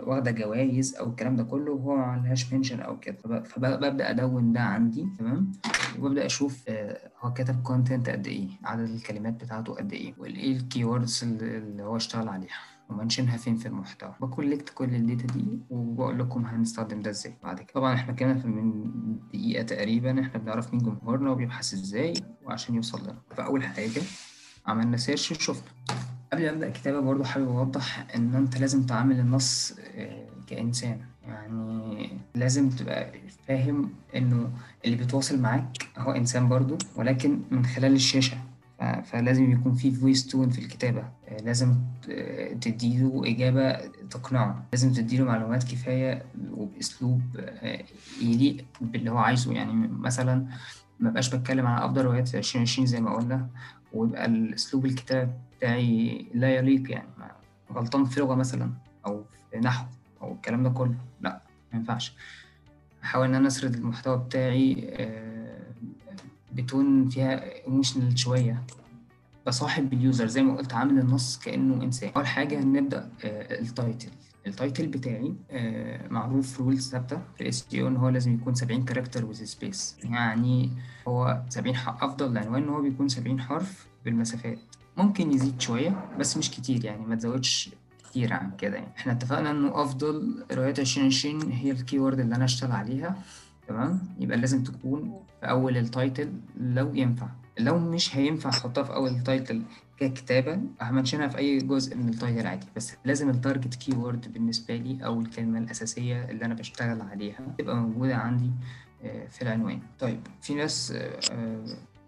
واخدة جوائز أو الكلام ده كله وهو ما عملهاش mention أو كده. فب- فببدا أدون ده عندي تمام؟ وببدأ أشوف آه، هو كتب content قد إيه عدد الكلمات بتاعته قد إيه وايه ال keywords اللي هو اشتغل عليها و mention ها فين في المحتوى. ب collect كل ال data دي وبقول لكم هنستخدم ده إزاي بعد كده. طبعا إحنا كده في من دقيقة تقريبا إحنا بنعرف مين جمهورنا وبيبحث إزاي وعشان يوصل لنا. فأول حاجة عملنا search وشفنا. قبل ما أبدأ الكتابة برضه حابب أوضح إن أنت لازم تعامل النص آه، كإنسان. يعني لازم تبقى فاهم إنه اللي بيتواصل معاك هو إنسان برضه ولكن من خلال الشاشة. فلازم يكون في فويس تون في الكتابة. آه، لازم تديله إجابة تقنعه. لازم تديله معلومات كفاية وبأسلوب آه، يليق باللي هو عايزه. يعني مثلا ما بقاش بتكلم على أفضل روايات 2020 زي ما قلنا ويبقى الأسلوب الكتابه بتاعي لا يليق يعني غلطان في لغة مثلا أو في نحو أو الكلام ده كله لا ما ينفعش. احاول إن أنا أسرد المحتوى بتاعي آه، ب tone فيها emotional شوية بصاحب ال user زي ما قلت عامل النص كأنه إنسان. أول حاجة هنبدا آه، ال title. ال title بتاعي آه، معروف rules ثابتة في ال SEO إن هو لازم يكون 70 character with space يعني هو 70 ح- أفضل عنوان إن هو بيكون 70 حرف بالمسافات. ممكن يزيد شوية بس مش كتير يعني ما تزودش كتير عن كده يعني. إحنا اتفقنا انه أفضل روايات 2020 هي ال keyword اللي أنا اشتغل عليها تمام؟ يبقى لازم تكون في أول ال title لو ينفع. لو مش هينفع أحطها في أول ال title ككتابة ه mention ها في أي جزء من ال title عادي بس لازم ال target keyword بالنسبة لي أو الكلمة الأساسية اللي أنا بشتغل عليها تبقى موجودة عندي آه، في العنوان. طيب في ناس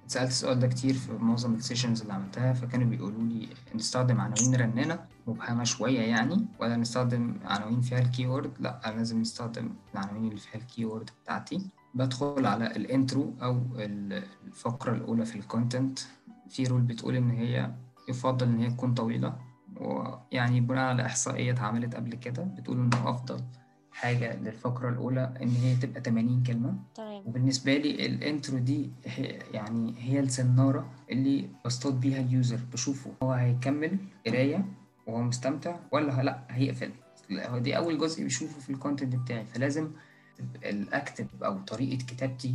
آه، آه، سألت السؤال ده كتير في معظم ال sessions اللي عملتها فكانوا بيقولوا لي نستخدم عناوين رنانة مبهمة شوية يعني ولا نستخدم عناوين فيها ال keyword لا لازم نستخدم العناوين اللي فيها ال keyword بتاعتي. بدخل على ال intro أو الفقرة الأولى في ال content في rule بتقول إن هي يفضل إن هي تكون طويلة ويعني بناء على إحصائية اتعملت قبل كده بتقول إنه أفضل حاجة للفقرة الأولى إن هي تبقى 80 كلمة. تمام وبالنسبة لي ال intro دي يعني هي السنارة اللي بصطاد بيها ال user. بشوفه هو هيكمل قراية وهو مستمتع ولا لأ هيقفل. هو دي أول جزء بيشوفه في ال content بتاعي. فلازم تبقى الأكتب أو طريقة كتابتي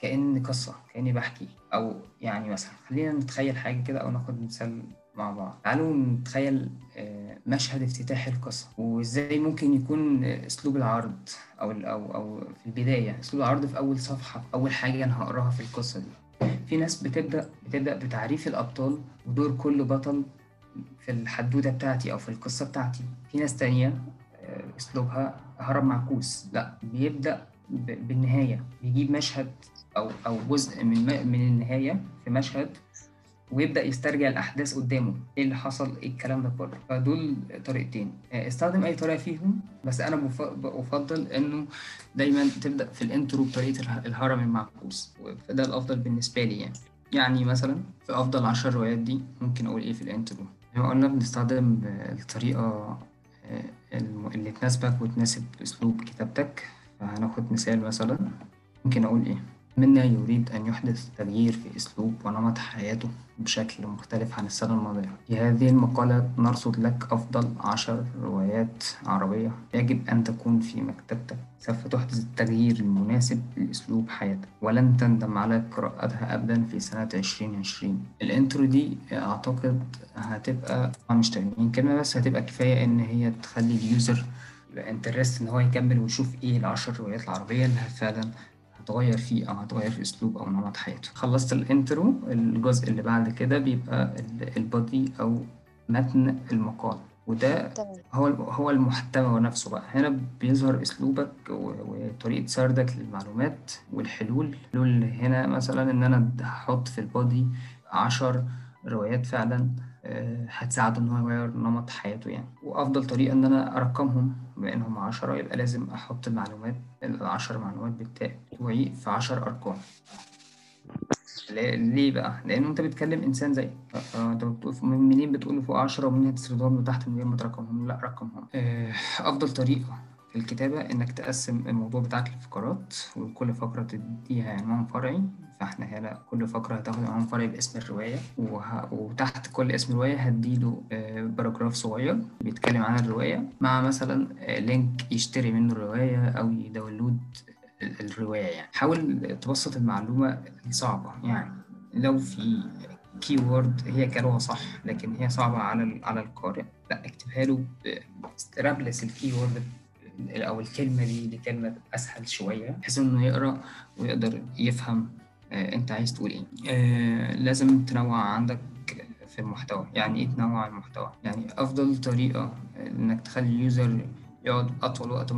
كأن قصة كأني بحكي. أو يعني مثلا خلينا نتخيل حاجة كده أو ناخد مثال مع بعض. تعالوا نتخيل آه، مشهد افتتاح القصة. وإزاي ممكن يكون آه، أسلوب العرض أو ال- أو أو في البداية أسلوب العرض في أول صفحة أول حاجة أنا هقراها في القصة دي. في ناس بتبدأ بتبدأ بتعريف الأبطال ودور كل بطل في الحدوتة بتاعتي أو في القصة بتاعتي. في ناس تانية آه، أسلوبها هرب معكوس. لا بيبدأ ب- بالنهاية. بيجيب مشهد أو أو جزء من من النهاية في مشهد ويبدأ يسترجع الأحداث قدامه. إيه اللي حصل؟ إيه الكلام ده كله؟ فدول طريقتين. آه، استخدم أي طريقة فيهم بس بف- بفضل إنه دايما تبدأ في ال intro بطريقة اله- الهرم المعكوس. فده الأفضل بالنسبة لي يعني. يعني مثلا في أفضل عشر روايات دي ممكن أقول إيه في ال intro؟ زي ما قلنا بنستخدم الطريقة آه، اللي تناسبك وتناسب أسلوب كتابتك فهناخد مثال مثلا. ممكن أقول إيه؟ منا يريد أن يحدث تغيير في أسلوب ونمط حياته بشكل مختلف عن السنة الماضية. في هذه المقالة نرصد لك أفضل عشر روايات عربية يجب أن تكون في مكتبتك. سوف تحدث التغيير المناسب لأسلوب حياتك. ولن تندم على قراءتها أبدا في سنة 2020 ال intro دي أعتقد هتبقى مش 80 كلمة بس هتبقى كفاية إن هي تخلي ال user يبقى interested إن هو يكمل ويشوف إيه العشر روايات العربية اللي فعلا هتغير فيه أو هتغير في أسلوب أو نمط حياته. خلصت ال intro الجزء اللي بعد كده بيبقى ال- ال body أو متن المقال. وده هو هو المحتوى نفسه بقى. هنا بيظهر أسلوبك وطريقة سردك للمعلومات والحلول. الحلول هنا مثلا إن أنا هحط في ال body عشر روايات فعلا آه، هتساعده إن هو يغير نمط حياته يعني. وأفضل طريقة إن أنا أرقمهم. بما إنهم عشرة يبقى لازم أحط المعلومات العشر معلومات بتاعي بتوعي في عشر أرقام ليه بقى؟ لأن أنت بتكلم إنسان زيك، ف- فأنت بتقول من- منين بتقول فوق 10 ومنين هتسردهم لتحت من غير ما ترقمهم؟ لا رقمهم. آه، أفضل طريقة الكتابة إنك تقسم الموضوع بتاعك لفقرات وكل فقرة تديها عنوان فرعي، فإحنا هنا كل فقرة هتاخد عنوان فرعي باسم الرواية. وتحت كل اسم رواية هديله آه، paragraph صغير بيتكلم عن الرواية مع مثلا آه، link يشتري منه الرواية أو ي download ال- الرواية يعني حاول تبسط المعلومة الصعبة يعني لو في keyword هي كلمة صح لكن هي صعبة على على القارئ لا اكتبها له replace ال keyword أو الكلمة دي لكلمة أسهل شوية بحيث إنه يقرأ ويقدر يفهم آه، أنت عايز تقول إيه. آه، لازم تنوع عندك في المحتوى يعني إيه تنوع المحتوى؟ يعني أفضل طريقة إنك تخلي ال user يقعد أطول وقت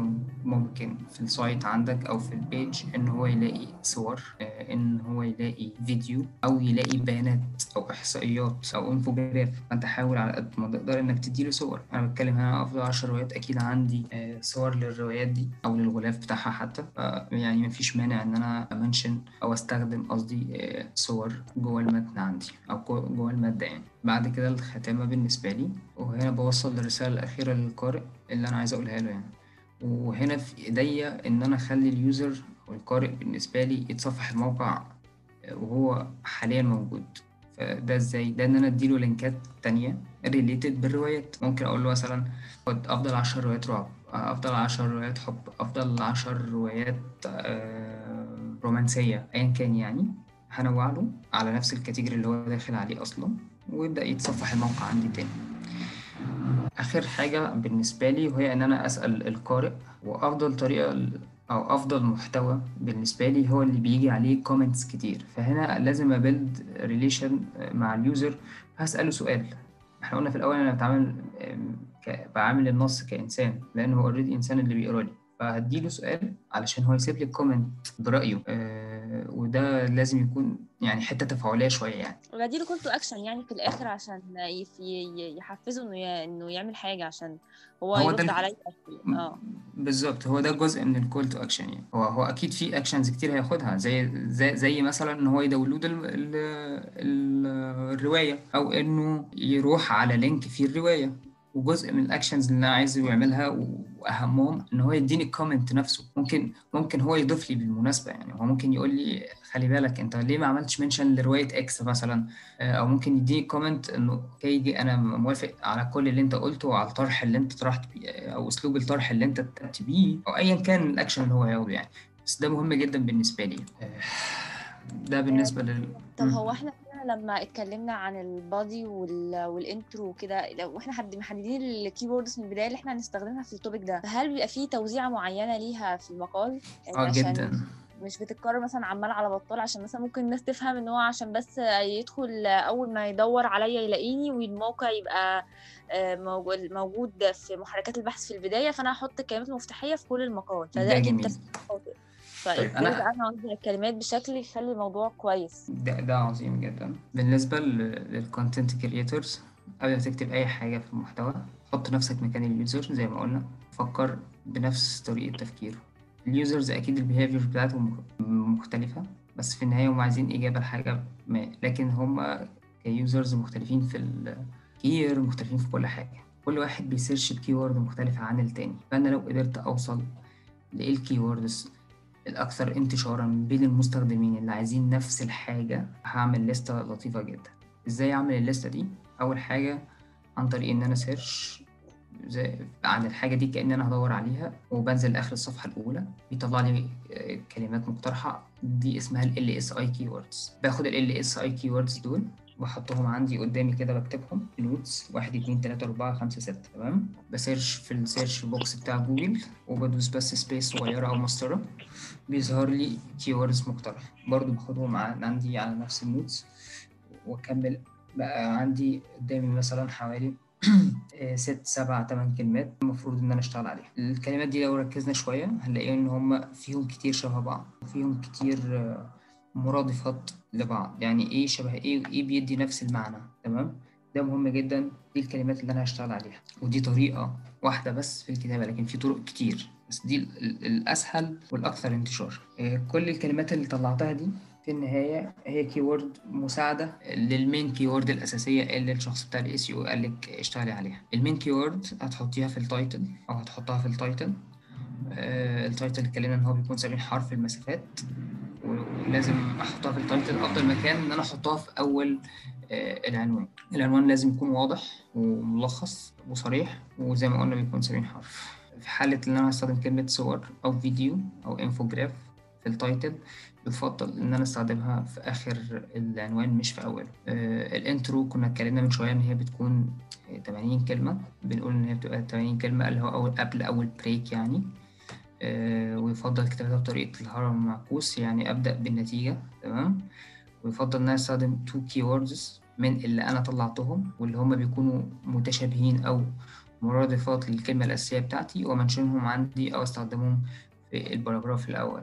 ممكن في ال site عندك أو في ال page إن هو يلاقي صور آه، إن هو يلاقي فيديو أو يلاقي بيانات أو إحصائيات أو انفوجراف فأنت حاول على قد ما تقدر إنك تديله صور. أنا بتكلم هنا أفضل عشر روايات أكيد عندي آه، صور للروايات دي أو للغلاف بتاعها حتى. يعني مفيش مانع إن أنا أ mention أو أستخدم قصدي آه، صور جوه المتن عندي أو جو- جوه المادة يعني. بعد كده الختامة بالنسبة لي وهنا بوصل الرسالة الأخيرة للقارئ. اللي أنا عايز أقولها له يعني. وهنا في إيديا إن أنا أخلي ال user أو القارئ بالنسبة لي يتصفح الموقع وهو حاليا موجود. فده إزاي؟ ده إن أنا أديله link ات تانية related بالروايات. ممكن أقول له مثلا خد أفضل عشر روايات رعب أفضل عشر روايات حب أفضل عشر روايات آه، رومانسية ايا كان يعني. هنوع له على نفس ال category اللي هو داخل عليه أصلا ويبدأ يتصفح الموقع عندي تاني. آخر حاجة بالنسبة لي وهي إن أنا أسأل القارئ وأفضل طريقة أو أفضل محتوى بالنسبة لي هو اللي بيجي عليه comments كتير. فهنا لازم أ build relation مع ال user هسأله سؤال. إحنا قلنا في الأول أنا بتعامل بعامل النص كإنسان لأن هو already إنسان اللي بيقرأ لي. فهديله سؤال علشان هو يسيب لي comment برأيه. آه، وده لازم يكون يعني حتة تفاعلية شوية يعني. وبديله call to action يعني في الآخر عشان يحفزه إنه إنه يعمل حاجة عشان هو هو يرد عليا. آه. بالظبط. هو ده جزء من ال call to action يعني. هو هو أكيد في actions كتير هياخدها زي زي, زي مثلا إن هو ي download ال ال ال الرواية أو إنه يروح على link فيه الرواية. وجزء من ال actions اللي أنا عايزه يعملها وأهمهم إن هو يديني ال comment نفسه. ممكن ممكن هو يضيف لي بالمناسبة يعني. هو ممكن يقول لي خلي بالك أنت ليه ما عملتش mention لرواية X مثلا؟ أو ممكن يديني comment إنه okay دي أنا موافق على كل اللي أنت قلته وعلى الطرح اللي أنت طرحت بيه أو أسلوب الطرح اللي أنت اتت بيه أو ايا كان الاكشن اللي هو هياخده يعني. بس ده مهم جدا بالنسبة لي. ده بالنسبة لل طب هو إحنا لما اتكلمنا عن ال body وال... وال intro وكده لو إحنا حد محددين ال keywords من البداية اللي إحنا هنستخدمها في ال topic ده فهل بيبقى فيه توزيعه معينة ليها في المقال؟ يعني آه جدا. مش بتتكرر مثلا عمال على بطال عشان مثلا ممكن الناس تفهم إن هو عشان بس يدخل أول ما يدور عليا يلاقيني والموقع يبقى موجود في محركات البحث في البداية فأنا هحط الكلمات المفتاحية في كل المقال. فده أكيد طيب أنا أنا اوزع الكلمات بشكل يخلي الموضوع كويس. ده ده عظيم جدا. بالنسبة لل content creators قبل ما تكتب أي حاجة في المحتوى حط نفسك مكان ال user زي ما قلنا. فكر بنفس طريقة تفكيره. ال users أكيد ال behavior بتاعتهم مختلفة بس في النهاية هم عايزين إجابة لحاجة ما. لكن هم ك users مختلفين في الكير مختلفين في كل حاجة. كل واحد بي search ب keyword مختلفة عن التاني. فأنا لو قدرت أوصل لإيه ال keywords الأكثر انتشارا بين المستخدمين اللي عايزين نفس الحاجة هعمل لستة لطيفة جدا. إزاي أعمل الليستة دي؟ أول حاجة عن طريق إن أنا search زي عن الحاجة دي كأن أنا هدور عليها وبنزل لآخر الصفحة الأولى. بيطلع لي كلمات مقترحة دي اسمها ال LSI keywords. باخد ال LSI keywords دول بحطهم عندي قدامي كده بكتبهم notes واحد اتنين تلاتة أربعة خمسة ستة تمام؟ ب search في ال search box بتاع جوجل وبدوس بس space صغيرة أو مسطرة بيظهر لي keywords مقترحة برضو باخدهم عندي على نفس ال notes وأكمل بقى عندي قدامي مثلا حوالي ست سبع تمن كلمات المفروض إن أنا أشتغل عليها. الكلمات دي لو ركزنا شوية هنلاقي إن هم فيهم كتير شبه بعض وفيهم كتير مرادفات لبعض. يعني إيه شبه إيه وايه بيدي نفس المعنى تمام؟ ده مهم جدا. دي الكلمات اللي أنا هشتغل عليها. ودي طريقة واحدة بس في الكتابة لكن في طرق كتير. بس دي الأسهل والأكثر انتشار. كل الكلمات اللي طلعتها دي في النهاية هي keyword مساعدة لل main keyword الأساسية اللي الشخص بتاع ال SEO قال لك اشتغلي عليها. ال main keyword هتحطيها في ال title أو هتحطها في ال title آه ال title اتكلمنا إن هو بيكون 70 حرف المسافات ولازم أحطها في ال title. أفضل مكان إن أنا أحطها في أول آه العنوان. العنوان لازم يكون واضح وملخص وصريح وزي ما قلنا بيكون 70 حرف. في حالة إن أنا هستخدم كلمة صور أو فيديو أو infograph في ال title يفضل إن أنا أستخدمها في آخر العنوان مش في اوله آه ال intro كنا اتكلمنا من شوية إن هي بتكون 80 كلمة. بنقول إن هي بتبقى 80 كلمة اللي هو أول قبل أول break يعني. آه ويفضل كتابتها بطريقه الهرم المعكوس يعني أبدأ بالنتيجة تمام؟ ويفضل إن أنا أستخدم two keywords من اللي أنا طلعتهم واللي هم بيكونوا متشابهين أو مرادفات للكلمة الأساسية بتاعتي و mention هم عندي أو أستخدمهم في ال paragraph الأول.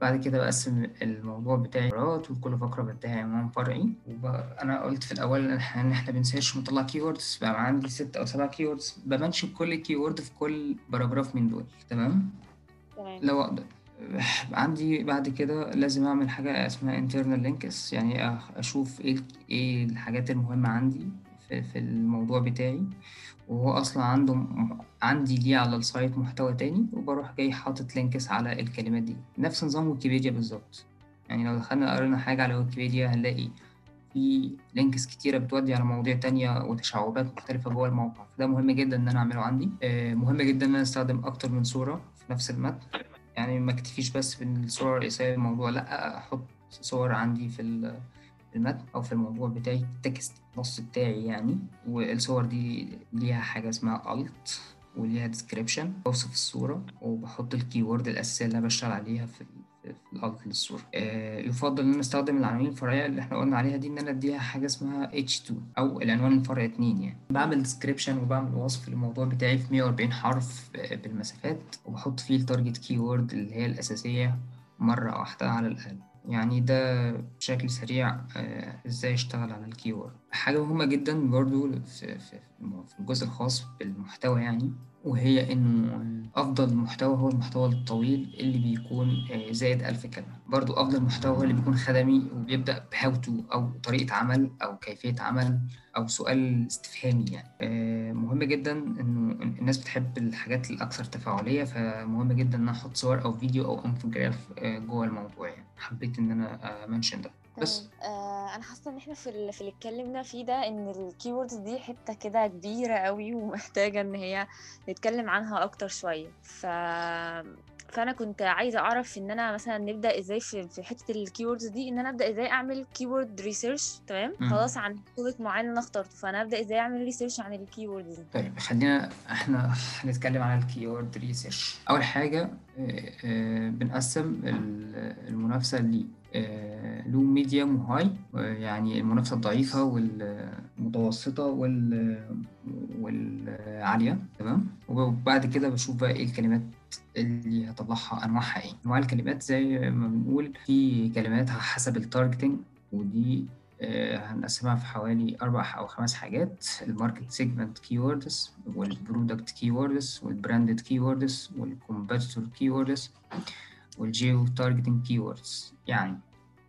بعد كده بقسم الموضوع بتاعي فقرات وكل فقرة بديها عنوان فرعي. وأنا قلت في الأول إن إن إحنا بن search ونطلع keywords بقى عندي ست أو سبع keywords ب mention كل keyword في كل paragraph من دول تمام؟ لو أقدر. عندي بعد كده لازم أعمل حاجة اسمها internal links يعني أشوف إيه إيه الحاجات المهمة عندي في, في الموضوع بتاعي. وهو أصلا عنده عندي ليه على ال site محتوى تاني وبروح جاي حاطط links على الكلمات دي. نفس نظام ويكيبيديا بالظبط. يعني لو دخلنا قرينا حاجة على ويكيبيديا هنلاقي في links كتيرة بتودي على مواضيع تانية وتشعبات مختلفة جوه الموقع. فده مهم جدا إن أنا أعمله عندي. مهم جدا إن أنا أستخدم أكتر من صورة في نفس المتن. يعني ما اكتفيش بس بالصورة الرئيسية للموضوع لأ أحط صور عندي في المتن أو في الموضوع بتاعي ال text النص بتاعي يعني. والصور دي ليها حاجة اسمها alt وليها description بوصف الصورة وبحط ال keyword الأساسية اللي أنا بشتغل عليها في للصوره آه يفضل إن أستخدم العناوين الفرعية اللي إحنا قلنا عليها دي إن أنا أديها حاجة اسمها H2 أو العنوان الفرعي 2 يعني. بعمل description وبعمل وصف للموضوع بتاعي في 140 حرف بالمسافات وبحط فيه ال target keyword اللي هي الأساسية مرة واحدة على الأقل. يعني ده بشكل سريع إزاي اشتغل على ال keyword حاجة مهمة جدا برضو في الجزء الخاص بالمحتوى يعني. وهي إنه أفضل محتوى هو المحتوى الطويل اللي بيكون آه، زائد ألف كلمة. برضو أفضل محتوى هو اللي بيكون خدمي وبيبدأ ب how to أو طريقة عمل أو كيفية عمل أو سؤال استفهامي يعني. آه، مهم جدا إنه الناس بتحب الحاجات الأكثر تفاعلية فمهم جدا إن أنا أحط صور أو فيديو أو infograph آه، جوه الموضوع يعني. حبيت إن أنا mention ده. بس آه أنا حاسة إن إحنا في ال- في اللي اتكلمنا فيه ده إن ال keywords دي حتة كده كبيرة قوي ومحتاجة إن هي نتكلم عنها أكتر شوية. ف فأنا كنت عايزة أعرف إن أنا مثلا نبدأ إزاي في في حتة ال keywords دي إن أنا أبدأ إزاي أعمل keyword research تمام. خلاص عن topic معين أنا اخترته فأنا أبدأ إزاي أعمل research عن ال keywords دي؟ طيب خلينا إحنا هنتكلم عن ال keyword research أول حاجة آه، آه، بنقسم ال- المنافسة ل low medium و high يعني المنافسة الضعيفة والمتوسطة وال والعالية تمام؟ وبعد كده بشوف بقى إيه الكلمات اللي هطلعها أنواعها إيه. أنواع الكلمات زي ما بنقول في كلمات حسب ال targeting ودي آه، هنقسمها في حوالي أربع أو خمس حاجات. الماركت سيجمنت كيوردز والبرودكت كيوردز والبراندد كيوردز والكومبيتيتور كيوردز وال geo targeting keywords يعني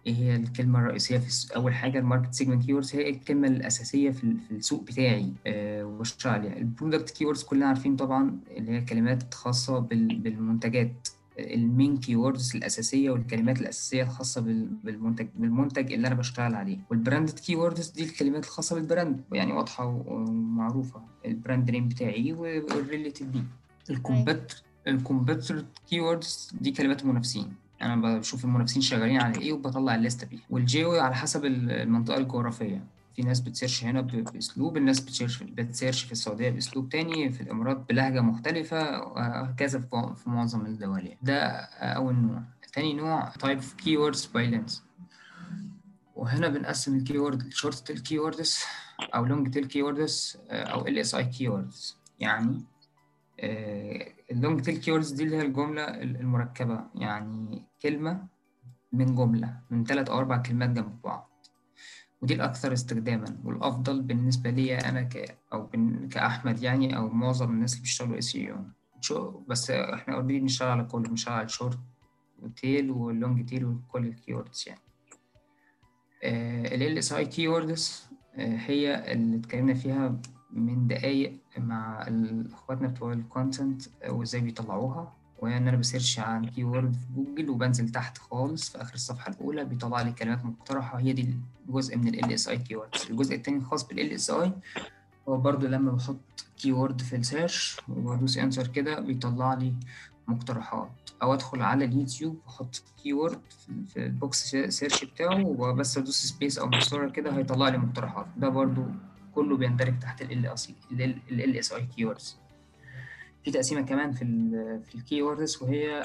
إيه هي الكلمة الرئيسية في أول حاجة ال market segment keywords هي الكلمة الأساسية في, في السوق بتاعي آه وبشتغل عليها ال product keywords كلنا عارفين طبعا اللي هي كلمات خاصة بال- بالمنتجات. ال main keywords الأساسية والكلمات الأساسية الخاصة بال- بالمنتج بالمنتج اللي أنا بشتغل عليه. وال branded keywords دي الكلمات الخاصة بال brand يعني واضحة ومعروفة. ال brand name بتاعي وال related بيه ال compet ال competitor keywords دي كلمات المنافسين. أنا بشوف المنافسين شغالين على إيه وبطلع الليستة بيها والجيو على حسب المنطقة الجغرافية. في ناس بت search هنا بأسلوب الناس بت search بت search في السعودية بأسلوب تاني في الإمارات بلهجة مختلفة وهكذا في معظم الدول يعني. ده أول نوع. تاني نوع type of keywords by length وهنا بنقسم ال keyword ل short tail keywords أو long tail keywords أو LSI keywords يعني ال long tail keywords دي اللي هي الجملة المركبة. يعني كلمة من جملة من ثلاث أو أربع كلمات جنب بعض. ودي الأكثر استخداما. والأفضل بالنسبة لي أنا ك أو. كأحمد يعني أو معظم الناس اللي بيشتغلوا SEO بس إحنا already بنشتغل على كله بنشتغل على الشورت والتيل واللونج تيل وكل الكيوردز يعني. LSI keywords هي اللي اتكلمنا فيها من دقايق مع اخواتنا بتوع ال content وازاي بيطلعوها. وهي ان أنا ب search عن keyword في جوجل وبنزل تحت خالص في آخر الصفحة الأولى بيطلع لي كلمات مقترحة. هي دي جزء من ال LSI keywords الجزء الثاني الخاص بال LSI هو برضو لما بحط keyword في ال search وبدوس enter كده بيطلع لي مقترحات. أو أدخل على اليوتيوب وأحط keyword في ال box search بتاعه وبس أدوس space أو مسطره كده هيطلع لي مقترحات. ده برضو كله بيندرج تحت ال LSI keywords في تقسيمة كمان في ال في ال keywords وهي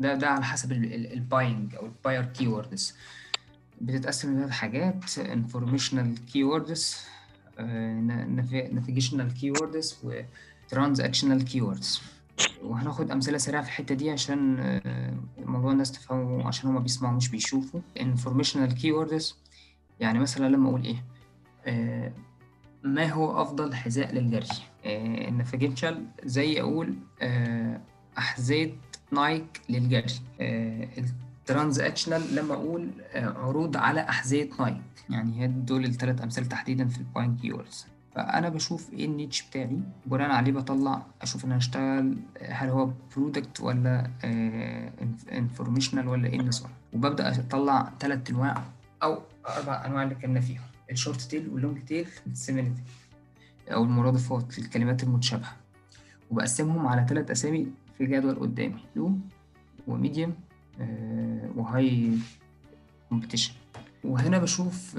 ده ده على حسب ال buying أو ال buyer keywords بتتقسم لثلاث حاجات informational keywords navigational keywords و transactional keywords وهناخد أمثلة سريعة في الحتة دي عشان الموضوع الناس تفهمه عشان هما بيسمعوا مش بيشوفوا. informational keywords يعني مثلا لما أقول إيه؟ آه ما هو أفضل حذاء للجري؟ آه ال navigational زي أقول آه أحذية نايك للجري. ال transactional لما أقول عروض على أحذية نايك. يعني هي دول الثلاث امثله تحديدا في ال buying keywords فأنا بشوف إيه ال niche بتاعي؟ بناء عليه بطلع أشوف أنا هشتغل هل هو product ولا informational ولا إيه النظام وببدأ أطلع ثلاث أنواع أو أربع أنواع اللي اتكلمنا فيهم. ال short tail وال long tail ال similarity أو المرادفات الكلمات المتشابهة. وبقسمهم على ثلاث أسامي في جدول قدامي. low و medium و high competition وهنا بشوف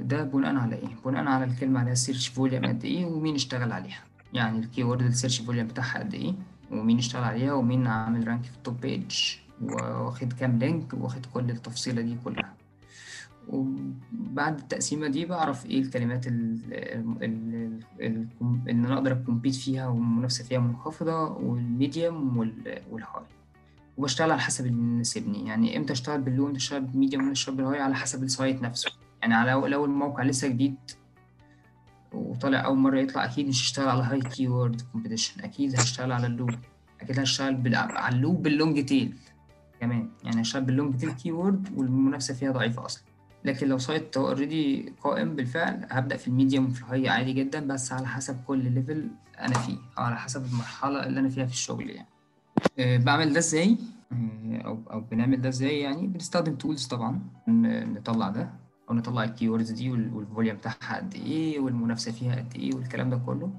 ده بناء على إيه؟ بناء على الكلمة عليها search volume قد إيه ومين اشتغل عليها. يعني ال keyword ال search volume بتاعها قد إيه ومين اشتغل عليها ومين عامل rank في ال top page واخد كام link واخد كل التفصيلة دي كلها. وبعد التقسيمة دي بعرف إيه الكلمات اللي أنا أقدر أ compete فيها والمنافسه فيها منخفضة وال medium وال high. وبشتغل على حسب اللي يناسبني يعني إمتى أشتغل بال low إمتى أشتغل بال medium إمتى أشتغل بال high على حسب ال site نفسه. يعني على لو الموقع لسه جديد وطالع أول مرة يطلع أكيد مش هشتغل على high keyword competition أكيد هشتغل على ال low أكيد هشتغل على ال low بال long tail كمان. يعني هشتغل بال long tail keyword والمنافسة فيها ضعيفة أصلا. لكن لو site already قائم بالفعل هبدأ في ال medium وفي ال high عادي جدا بس على حسب كل level أنا فيه أو على حسب المرحلة اللي أنا فيها في الشغل يعني. أه بعمل ده إزاي؟ أه، أو أو بنعمل ده إزاي يعني؟ بنستخدم tools طبعا نطلع ده أو نطلع ال keywords دي وال- وال volume بتاعها قد إيه والمنافسة فيها قد إيه والكلام ده كله.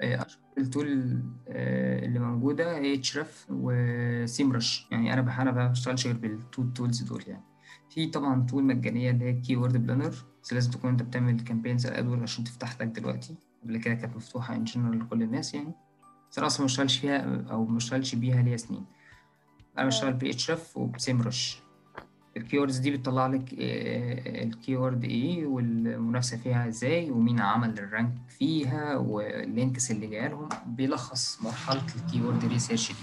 آه، اشهر ال tool آه، اللي موجودة هي Ahrefs و SEMrush يعني أنا أنا ما بشتغلش غير بال two tools دول يعني. في طبعا tool مجانية اللي هي Keyword Planner بس لازم تكون أنت بتعمل campaigns AdWords عشان تفتح لك دلوقتي. قبل كده كانت مفتوحة in general لكل الناس يعني. بس أنا أصلا ما فيها أو ما بيها ليا سنين. أنا بشتغل ب Ahrefs وب SEMrush ال keywords دي بتطلع لك ال keyword إيه والمنافسة فيها إزاي ومين عمل ال rank فيها وال links اللي جاية لهم بيلخص مرحلة ال keyword research دي.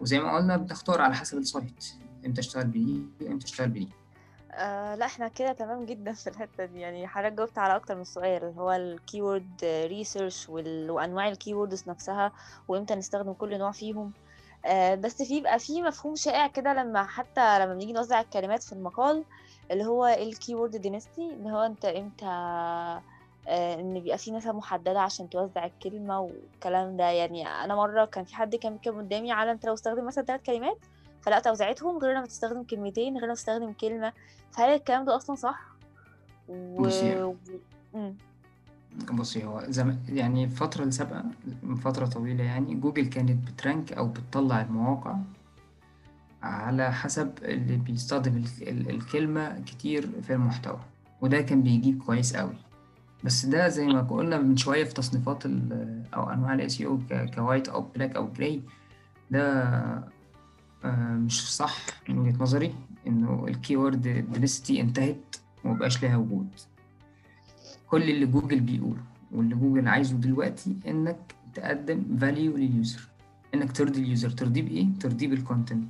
وزي ما قلنا بتختار على حسب ال site إمتى اشتغل بدي وامتى اشتغل بدي آه لا إحنا كده تمام جدا في الحتة دي. يعني حضرتك جاوبت على أكتر من سؤال اللي هو ال keyword research وأنواع ال keywords نفسها وإمتى نستخدم كل نوع فيهم. آه بس في بقى في مفهوم شائع كده لما حتى لما بنيجي نوزع الكلمات في المقال اللي هو ال keyword density اللي هو أنت إمتى آه إن بيبقى في نسبة محددة عشان توزع الكلمة والكلام ده. يعني أنا مرة كان في حد كان بيتكلم قدامي على أنت لو استخدم مثلا ثلاث كلمات فلا توزيعتهم غير لما تستخدم كلمتين غير لما تستخدم كلمة. فهل الكلام ده أصلا صح؟ و... بصي. بصي هو زم... يعني الفترة اللي سابقة من فترة طويلة يعني جوجل كانت بت rank أو بتطلع المواقع على حسب اللي بيستخدم ال- ال- الكلمة كتير في المحتوى. وده كان بيجيب كويس قوي. بس ده زي ما قلنا من شوية في تصنيفات ال- أو أنواع ال SEO ك- ك white أو black أو gray ده مش صح من وجهة نظري إنه ال keyword density انتهت ومبقاش لها وجود. كل اللي جوجل بيقوله واللي جوجل عايزه دلوقتي إنك تقدم value لل user إنك ترضي ال user ترضيه بإيه؟ ترضيه بال content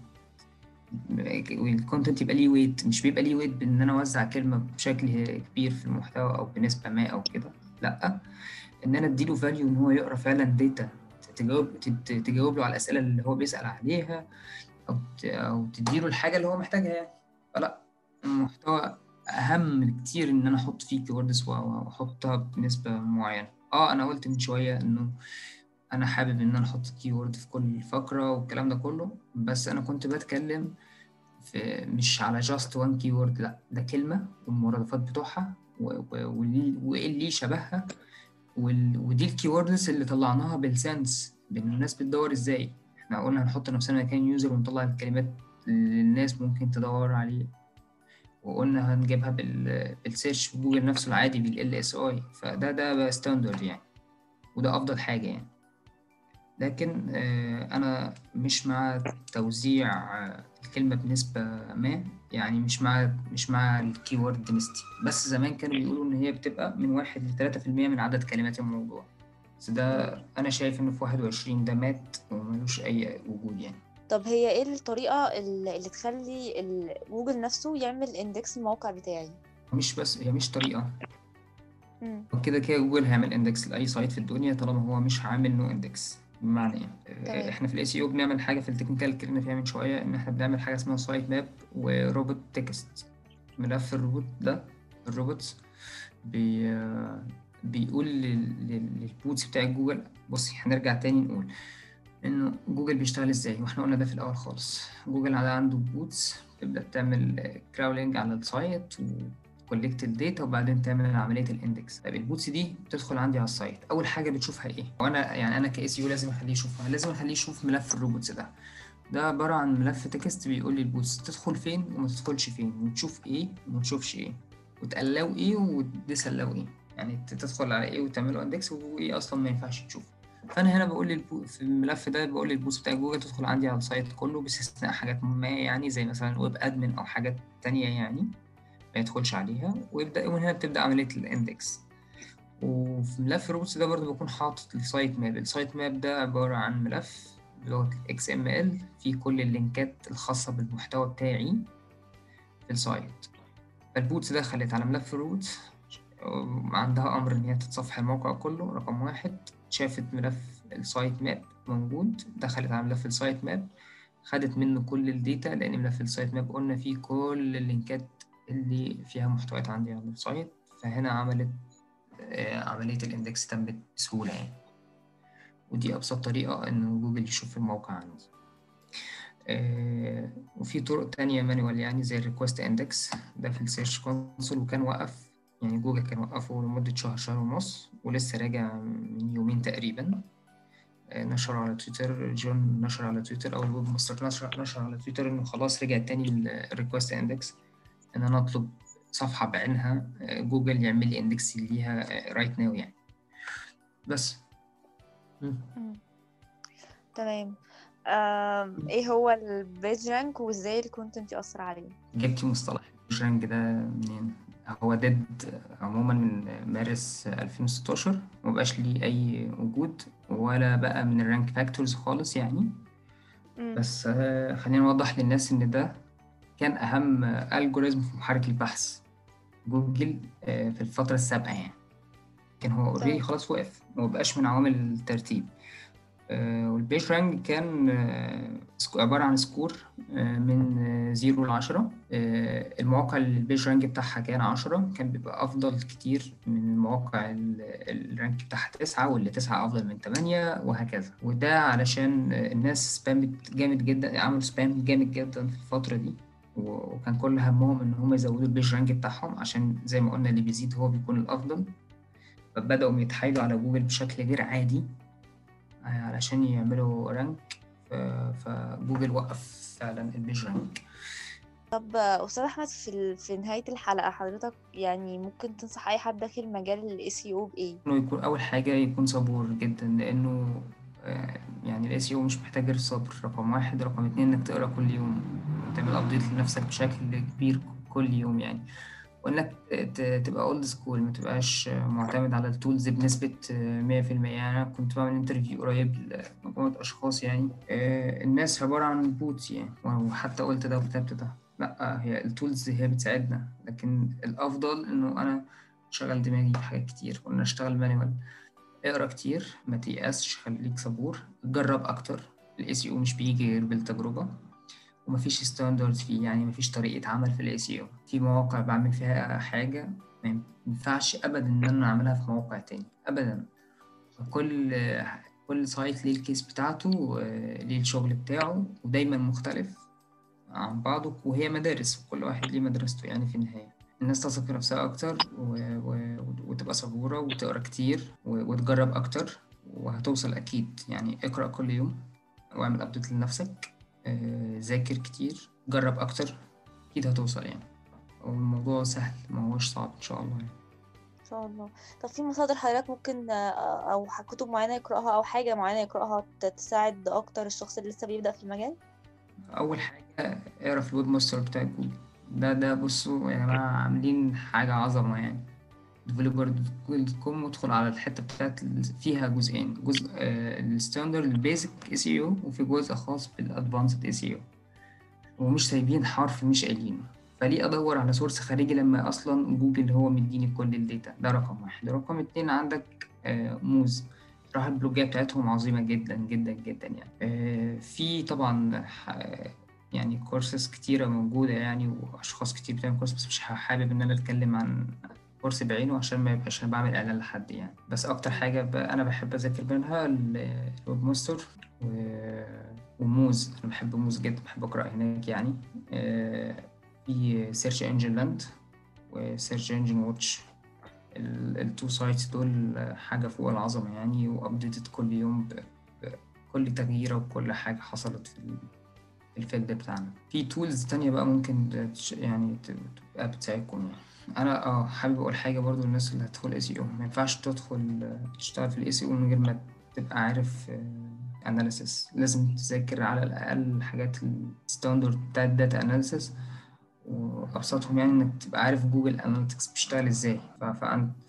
وال content يبقى ليه weight مش بيبقى ليه weight بإن أنا أوزع كلمة بشكل كبير في المحتوى أو بنسبة ما أو كده. لأ إن أنا أديله value إن هو يقرأ فعلا data تجاوب تجاوب له على الأسئلة اللي هو بيسأل عليها. أو أو تديله الحاجة اللي هو محتاجها يعني. فلا المحتوى أهم كتير إن أنا أحط فيه keywords وأحطها بنسبة معينة. آه أنا قلت من شوية إنه أنا حابب إن أنا أحط keyword في كل فقرة والكلام ده كله بس أنا كنت بتكلم في مش على just one keyword لأ ده كلمة والمرادفات بتوعها وإيه اللي شبهها ودي ال keywords اللي طلعناها بال sense بان الناس بتدور إزاي. إحنا قلنا هنحط نفسنا مكان user ونطلع الكلمات اللي الناس ممكن تدور عليه وقلنا هنجيبها بال بال search في جوجل نفسه العادي بال LSI. فده ده بقى standard يعني. وده أفضل حاجة يعني. لكن آه، أنا مش مع توزيع آه، الكلمة بنسبة ما. يعني مش مع مش مع ال keyword density بس زمان كانوا بيقولوا إن هي بتبقى من واحد لتلاتة في المية من عدد كلمات الموضوع. بس ده أنا شايف إنه في واحد وعشرين ده مات وملوش أي وجود يعني. طب هي إيه الطريقة اللي اللي تخلي جوجل نفسه يعمل index الموقع بتاعي؟ مش بس هي مش طريقة. مم. وكده كده جوجل هيعمل index لأي site في الدنيا طالما هو مش عامل no index. بمعنى إيه؟ تمام. إحنا في ال SEO بنعمل حاجة في ال technical اتكلمنا فيها من شوية إن إحنا بنعمل حاجة اسمها sitemap و robots text ملف الروبوت ده ال robots ده بيقول لل- لل- لل bots بتاع جوجل بصي هنرجع تاني نقول إنه جوجل بيشتغل إزاي؟ وإحنا قلنا ده في الأول خالص. جوجل عنده bots تبدأ تعمل crawling على ال site و collect ال data وبعدين تعمل عملية ال index طيب ال bots دي بتدخل عندي على ال site أول حاجة بتشوفها إيه؟ وأنا يعني أنا ك SEO لازم أخليه يشوفها. لازم أخليه يشوف ملف ال robots ده. ده عبارة عن ملف text بيقول لي ال bots تدخل فين وما تدخلش فين. وتشوف إيه وما تشوفش إيه. وت allow إيه وت disallow إيه. يعني تدخل على إيه وتعمله index وايه أصلا ما ينفعش تشوفه. فأنا هنا بقول للبو... في الملف ده بقول للبوست بتاع جوجل تدخل عندي على ال site كله باستثناء حاجات ما يعني زي مثلا web admin أو حاجات تانية يعني ما يدخلش عليها. ويبدا ومن هنا بتبدأ عملية ال index وفي ملف ال robots ده برضه بكون حاطط ال sitemap ال sitemap ده عبارة عن ملف بلغة XML. فيه كل ال link ات الخاصة بالمحتوى بتاعي في ال site فال bots دخلت على ملف ال robots عندها أمر إن هي تتصفح الموقع كله رقم واحد شافت ملف ال sitemap موجود دخلت على ملف ال sitemap خدت منه كل ال data لأن ملف ال sitemap قلنا فيه كل ال link ات اللي فيها محتويات عندي على ال website فهنا عملت آه، عملية ال index تمت بسهولة يعني. ودي أبسط طريقة إن جوجل يشوف الموقع عندي. آه، وفي طرق تانية manual يعني زي ال request index ده في ال Search Console وكان وقف يعني جوجل كان وقفه لمدة شهر شهر ونص ولسه راجع من يومين تقريبا. آه، نشر على تويتر جون نشر على تويتر أو ال webmaster نشر, نشر على تويتر إنه خلاص رجع تاني ال request index إن أنا أطلب صفحة بعينها آه، جوجل يعمل لي index ليها right now يعني. بس. تمام. إيه هو ال page rank وإزاي ال content يأثر عليه؟ جبتي مصطلح ال rank ده منين؟ هو dead عموما من مارس 2016 ومبقاش ليه أي وجود ولا بقى من ال rank factors خالص يعني مم. بس آه، خلينا نوضح للناس إن ده كان أهم algorithm في محرك البحث جوجل آه، في الفترة السابقة يعني كان هو already تمام. خلاص وقف ومبقاش من عوامل الترتيب آه، وال page rank كان آه، عبارة عن score آه، من zero لعشرة المواقع اللي ال page rank بتاعها كان عشرة كان بيبقى أفضل كتير من المواقع ال- ال rank بتاعها تسعة واللي تسعة أفضل من تمانية وهكذا. وده علشان الناس spam ت جامد جدا عملوا spam جامد جدا في الفترة دي. وكان كل همهم إن هم يزودوا ال page rank بتاعهم عشان زي ما قلنا اللي بيزيد هو بيكون الأفضل. فبدأوا يتحايلوا على جوجل بشكل غير عادي. علشان يعملوا rank فجوجل وقف فعلا ال page rank طب أستاذ أحمد في. في نهاية الحلقة حضرتك يعني ممكن تنصح أي حد داخل مجال ال SEO بإيه؟ إنه يكون أول حاجة يكون صبور جدا لأنه آه، يعني ال SEO مش محتاج غير الصبر رقم واحد رقم اتنين إنك تقرأ كل يوم تعمل update لنفسك بشكل كبير كل يوم يعني وإنك تبقى old school ما تبقاش معتمد على ال tools بنسبة آه، 100% يعني أنا كنت بعمل interview قريب لمجموعة أشخاص يعني. آه، الناس عبارة عن bots يعني. وحتى قلت ده وكتبت ده. لأ هي ال tools هي بتساعدنا. لكن الأفضل إنه أنا شغل دماغي في حاجات كتير. وإن أشتغل manual أقرأ كتير. ما تيأسش خليك صبور. جرب أكتر. ال SEO مش بيجي غير بالتجربة. ومفيش standard فيه يعني مفيش طريقة عمل في ال SEO في مواقع بعمل فيها حاجة ما ينفعش ابدا إن أنا أعملها في موقع تاني ابدا. كل كل site ليه ال case بتاعته آه، ليه الشغل بتاعه ودايما مختلف عن بعضه وهي مدارس وكل واحد ليه مدرسته يعني في النهاية. الناس تثق في نفسها أكتر و... و... وتبقى صبورة وتقرأ كتير و... وتجرب أكتر وهتوصل أكيد. يعني اقرأ كل يوم واعمل update لنفسك. ذاكر كتير. جرب أكتر أكيد هتوصل يعني. والموضوع سهل ما هوش صعب إن شاء الله يعني. إن شاء الله. طب في مصادر حضرتك ممكن آه، أو كتب معينة يقرأها أو حاجة معينة يقرأها تساعد أكتر الشخص اللي لسه بيبدأ في المجال؟ أول حاجة اقرأ في ال webmaster بتاع جوجل ده ده بصوا يا جماعة عاملين حاجة عظمة يعني. developer.google.com وادخل على الحتة بتاعت فيها جزئين. جزء ال standard ال basic SEO وفي جزء خاص بال advanced SEO ومش سايبين حرف مش قايلينه فليه أدور على source خارجي لما أصلا جوجل هو مديني كل ال data؟ ده رقم واحد. رقم اتنين عندك آه، موز. راح ال blog ات بتاعتهم عظيمة جدا جدا جدا يعني. آه، في طبعا ح- يعني كورسز كتيرة موجودة يعني وأشخاص كتير بتعمل course بس مش حابب إن أنا أتكلم عن course بعينه عشان ما يبقاش أنا بعمل إعلان لحد يعني. بس أكتر حاجة ب- أنا بحب أذاكر منها ال- ال webmaster و- و Moz. أنا بحب Moz جدا بحب أقرأ هناك يعني. آه، في Search Engine Land و Search Engine Watch ال two sites دول حاجة فوق العظمة يعني و updated كل يوم بكل تغييرة وكل حاجة حصلت في ال- في ال field بتاعنا. في tools تانية بقى ممكن يعني تبقى بتساعدكم يعني. أنا آه حابب أقول حاجة برضو للناس اللي هتدخل SEO ما ينفعش تدخل آه، تشتغل في ال SEO من غير ما تبقى عارف analysis لازم تذاكر على الأقل حاجات ال standard بتاع ال data analysis وأبسطهم يعني إنك تبقى عارف Google Analytics بيشتغل إزاي.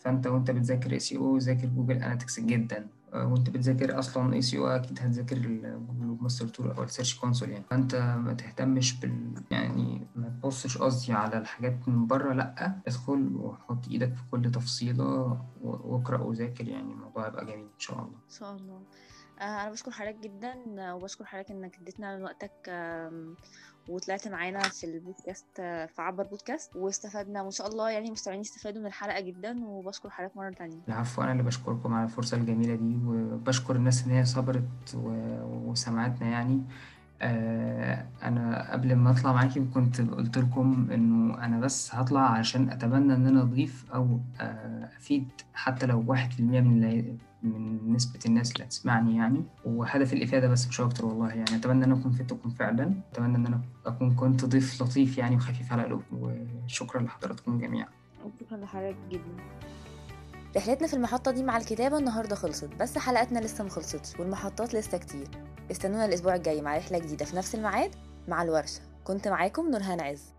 فأنت وأنت بتذاكر SEO ذاكر Google Analytics جدا. آه، وانت بتذاكر أصلا SEO أكيد هتذاكر ال Google master tool أو ال Search Console يعني. فأنت ما تهتمش بال يعني ما تبصش قصدي على الحاجات من بره لأ ادخل وحط إيدك في كل تفصيلة واقرأ وذاكر يعني الموضوع هيبقى جميل إن شاء الله. إن شاء الله. أنا بشكر حضرتك جدا آه، وبشكر حضرتك إنك اديتنا من وقتك وطلعت معانا في البودكاست آه، في عبر بودكاست واستفدنا وإن شاء الله يعني المستمعين يستفادوا من الحلقة جدا وبشكر حضرتك مرة تانية. العفو أنا اللي بشكركم على الفرصة الجميلة دي وبشكر الناس إن هي صبرت وسمعتنا يعني. آه، أنا قبل ما أطلع معاكم كنت قلت لكم إنه أنا بس هطلع علشان أتمنى إن أنا أضيف أو آه، أفيد حتى لو واحد في المية من اللي من نسبة الناس اللي هتسمعني يعني. وهدف الإفادة بس مش أكتر والله يعني. أتمنى إن أكون فدتكم فعلا. أتمنى إن أنا أكون كنت ضيف لطيف يعني وخفيف على قلوبكم. وشكرا لحضراتكم جميعا. شكرا لحضرتك جدا. رحلتنا في المحطة دي مع الكتابة النهاردة خلصت بس حلقتنا لسه مخلصتش والمحطات لسه كتير. استنونا الأسبوع الجاي مع رحلة جديدة في نفس الميعاد مع الورشة. كنت معاكم نورهان عز.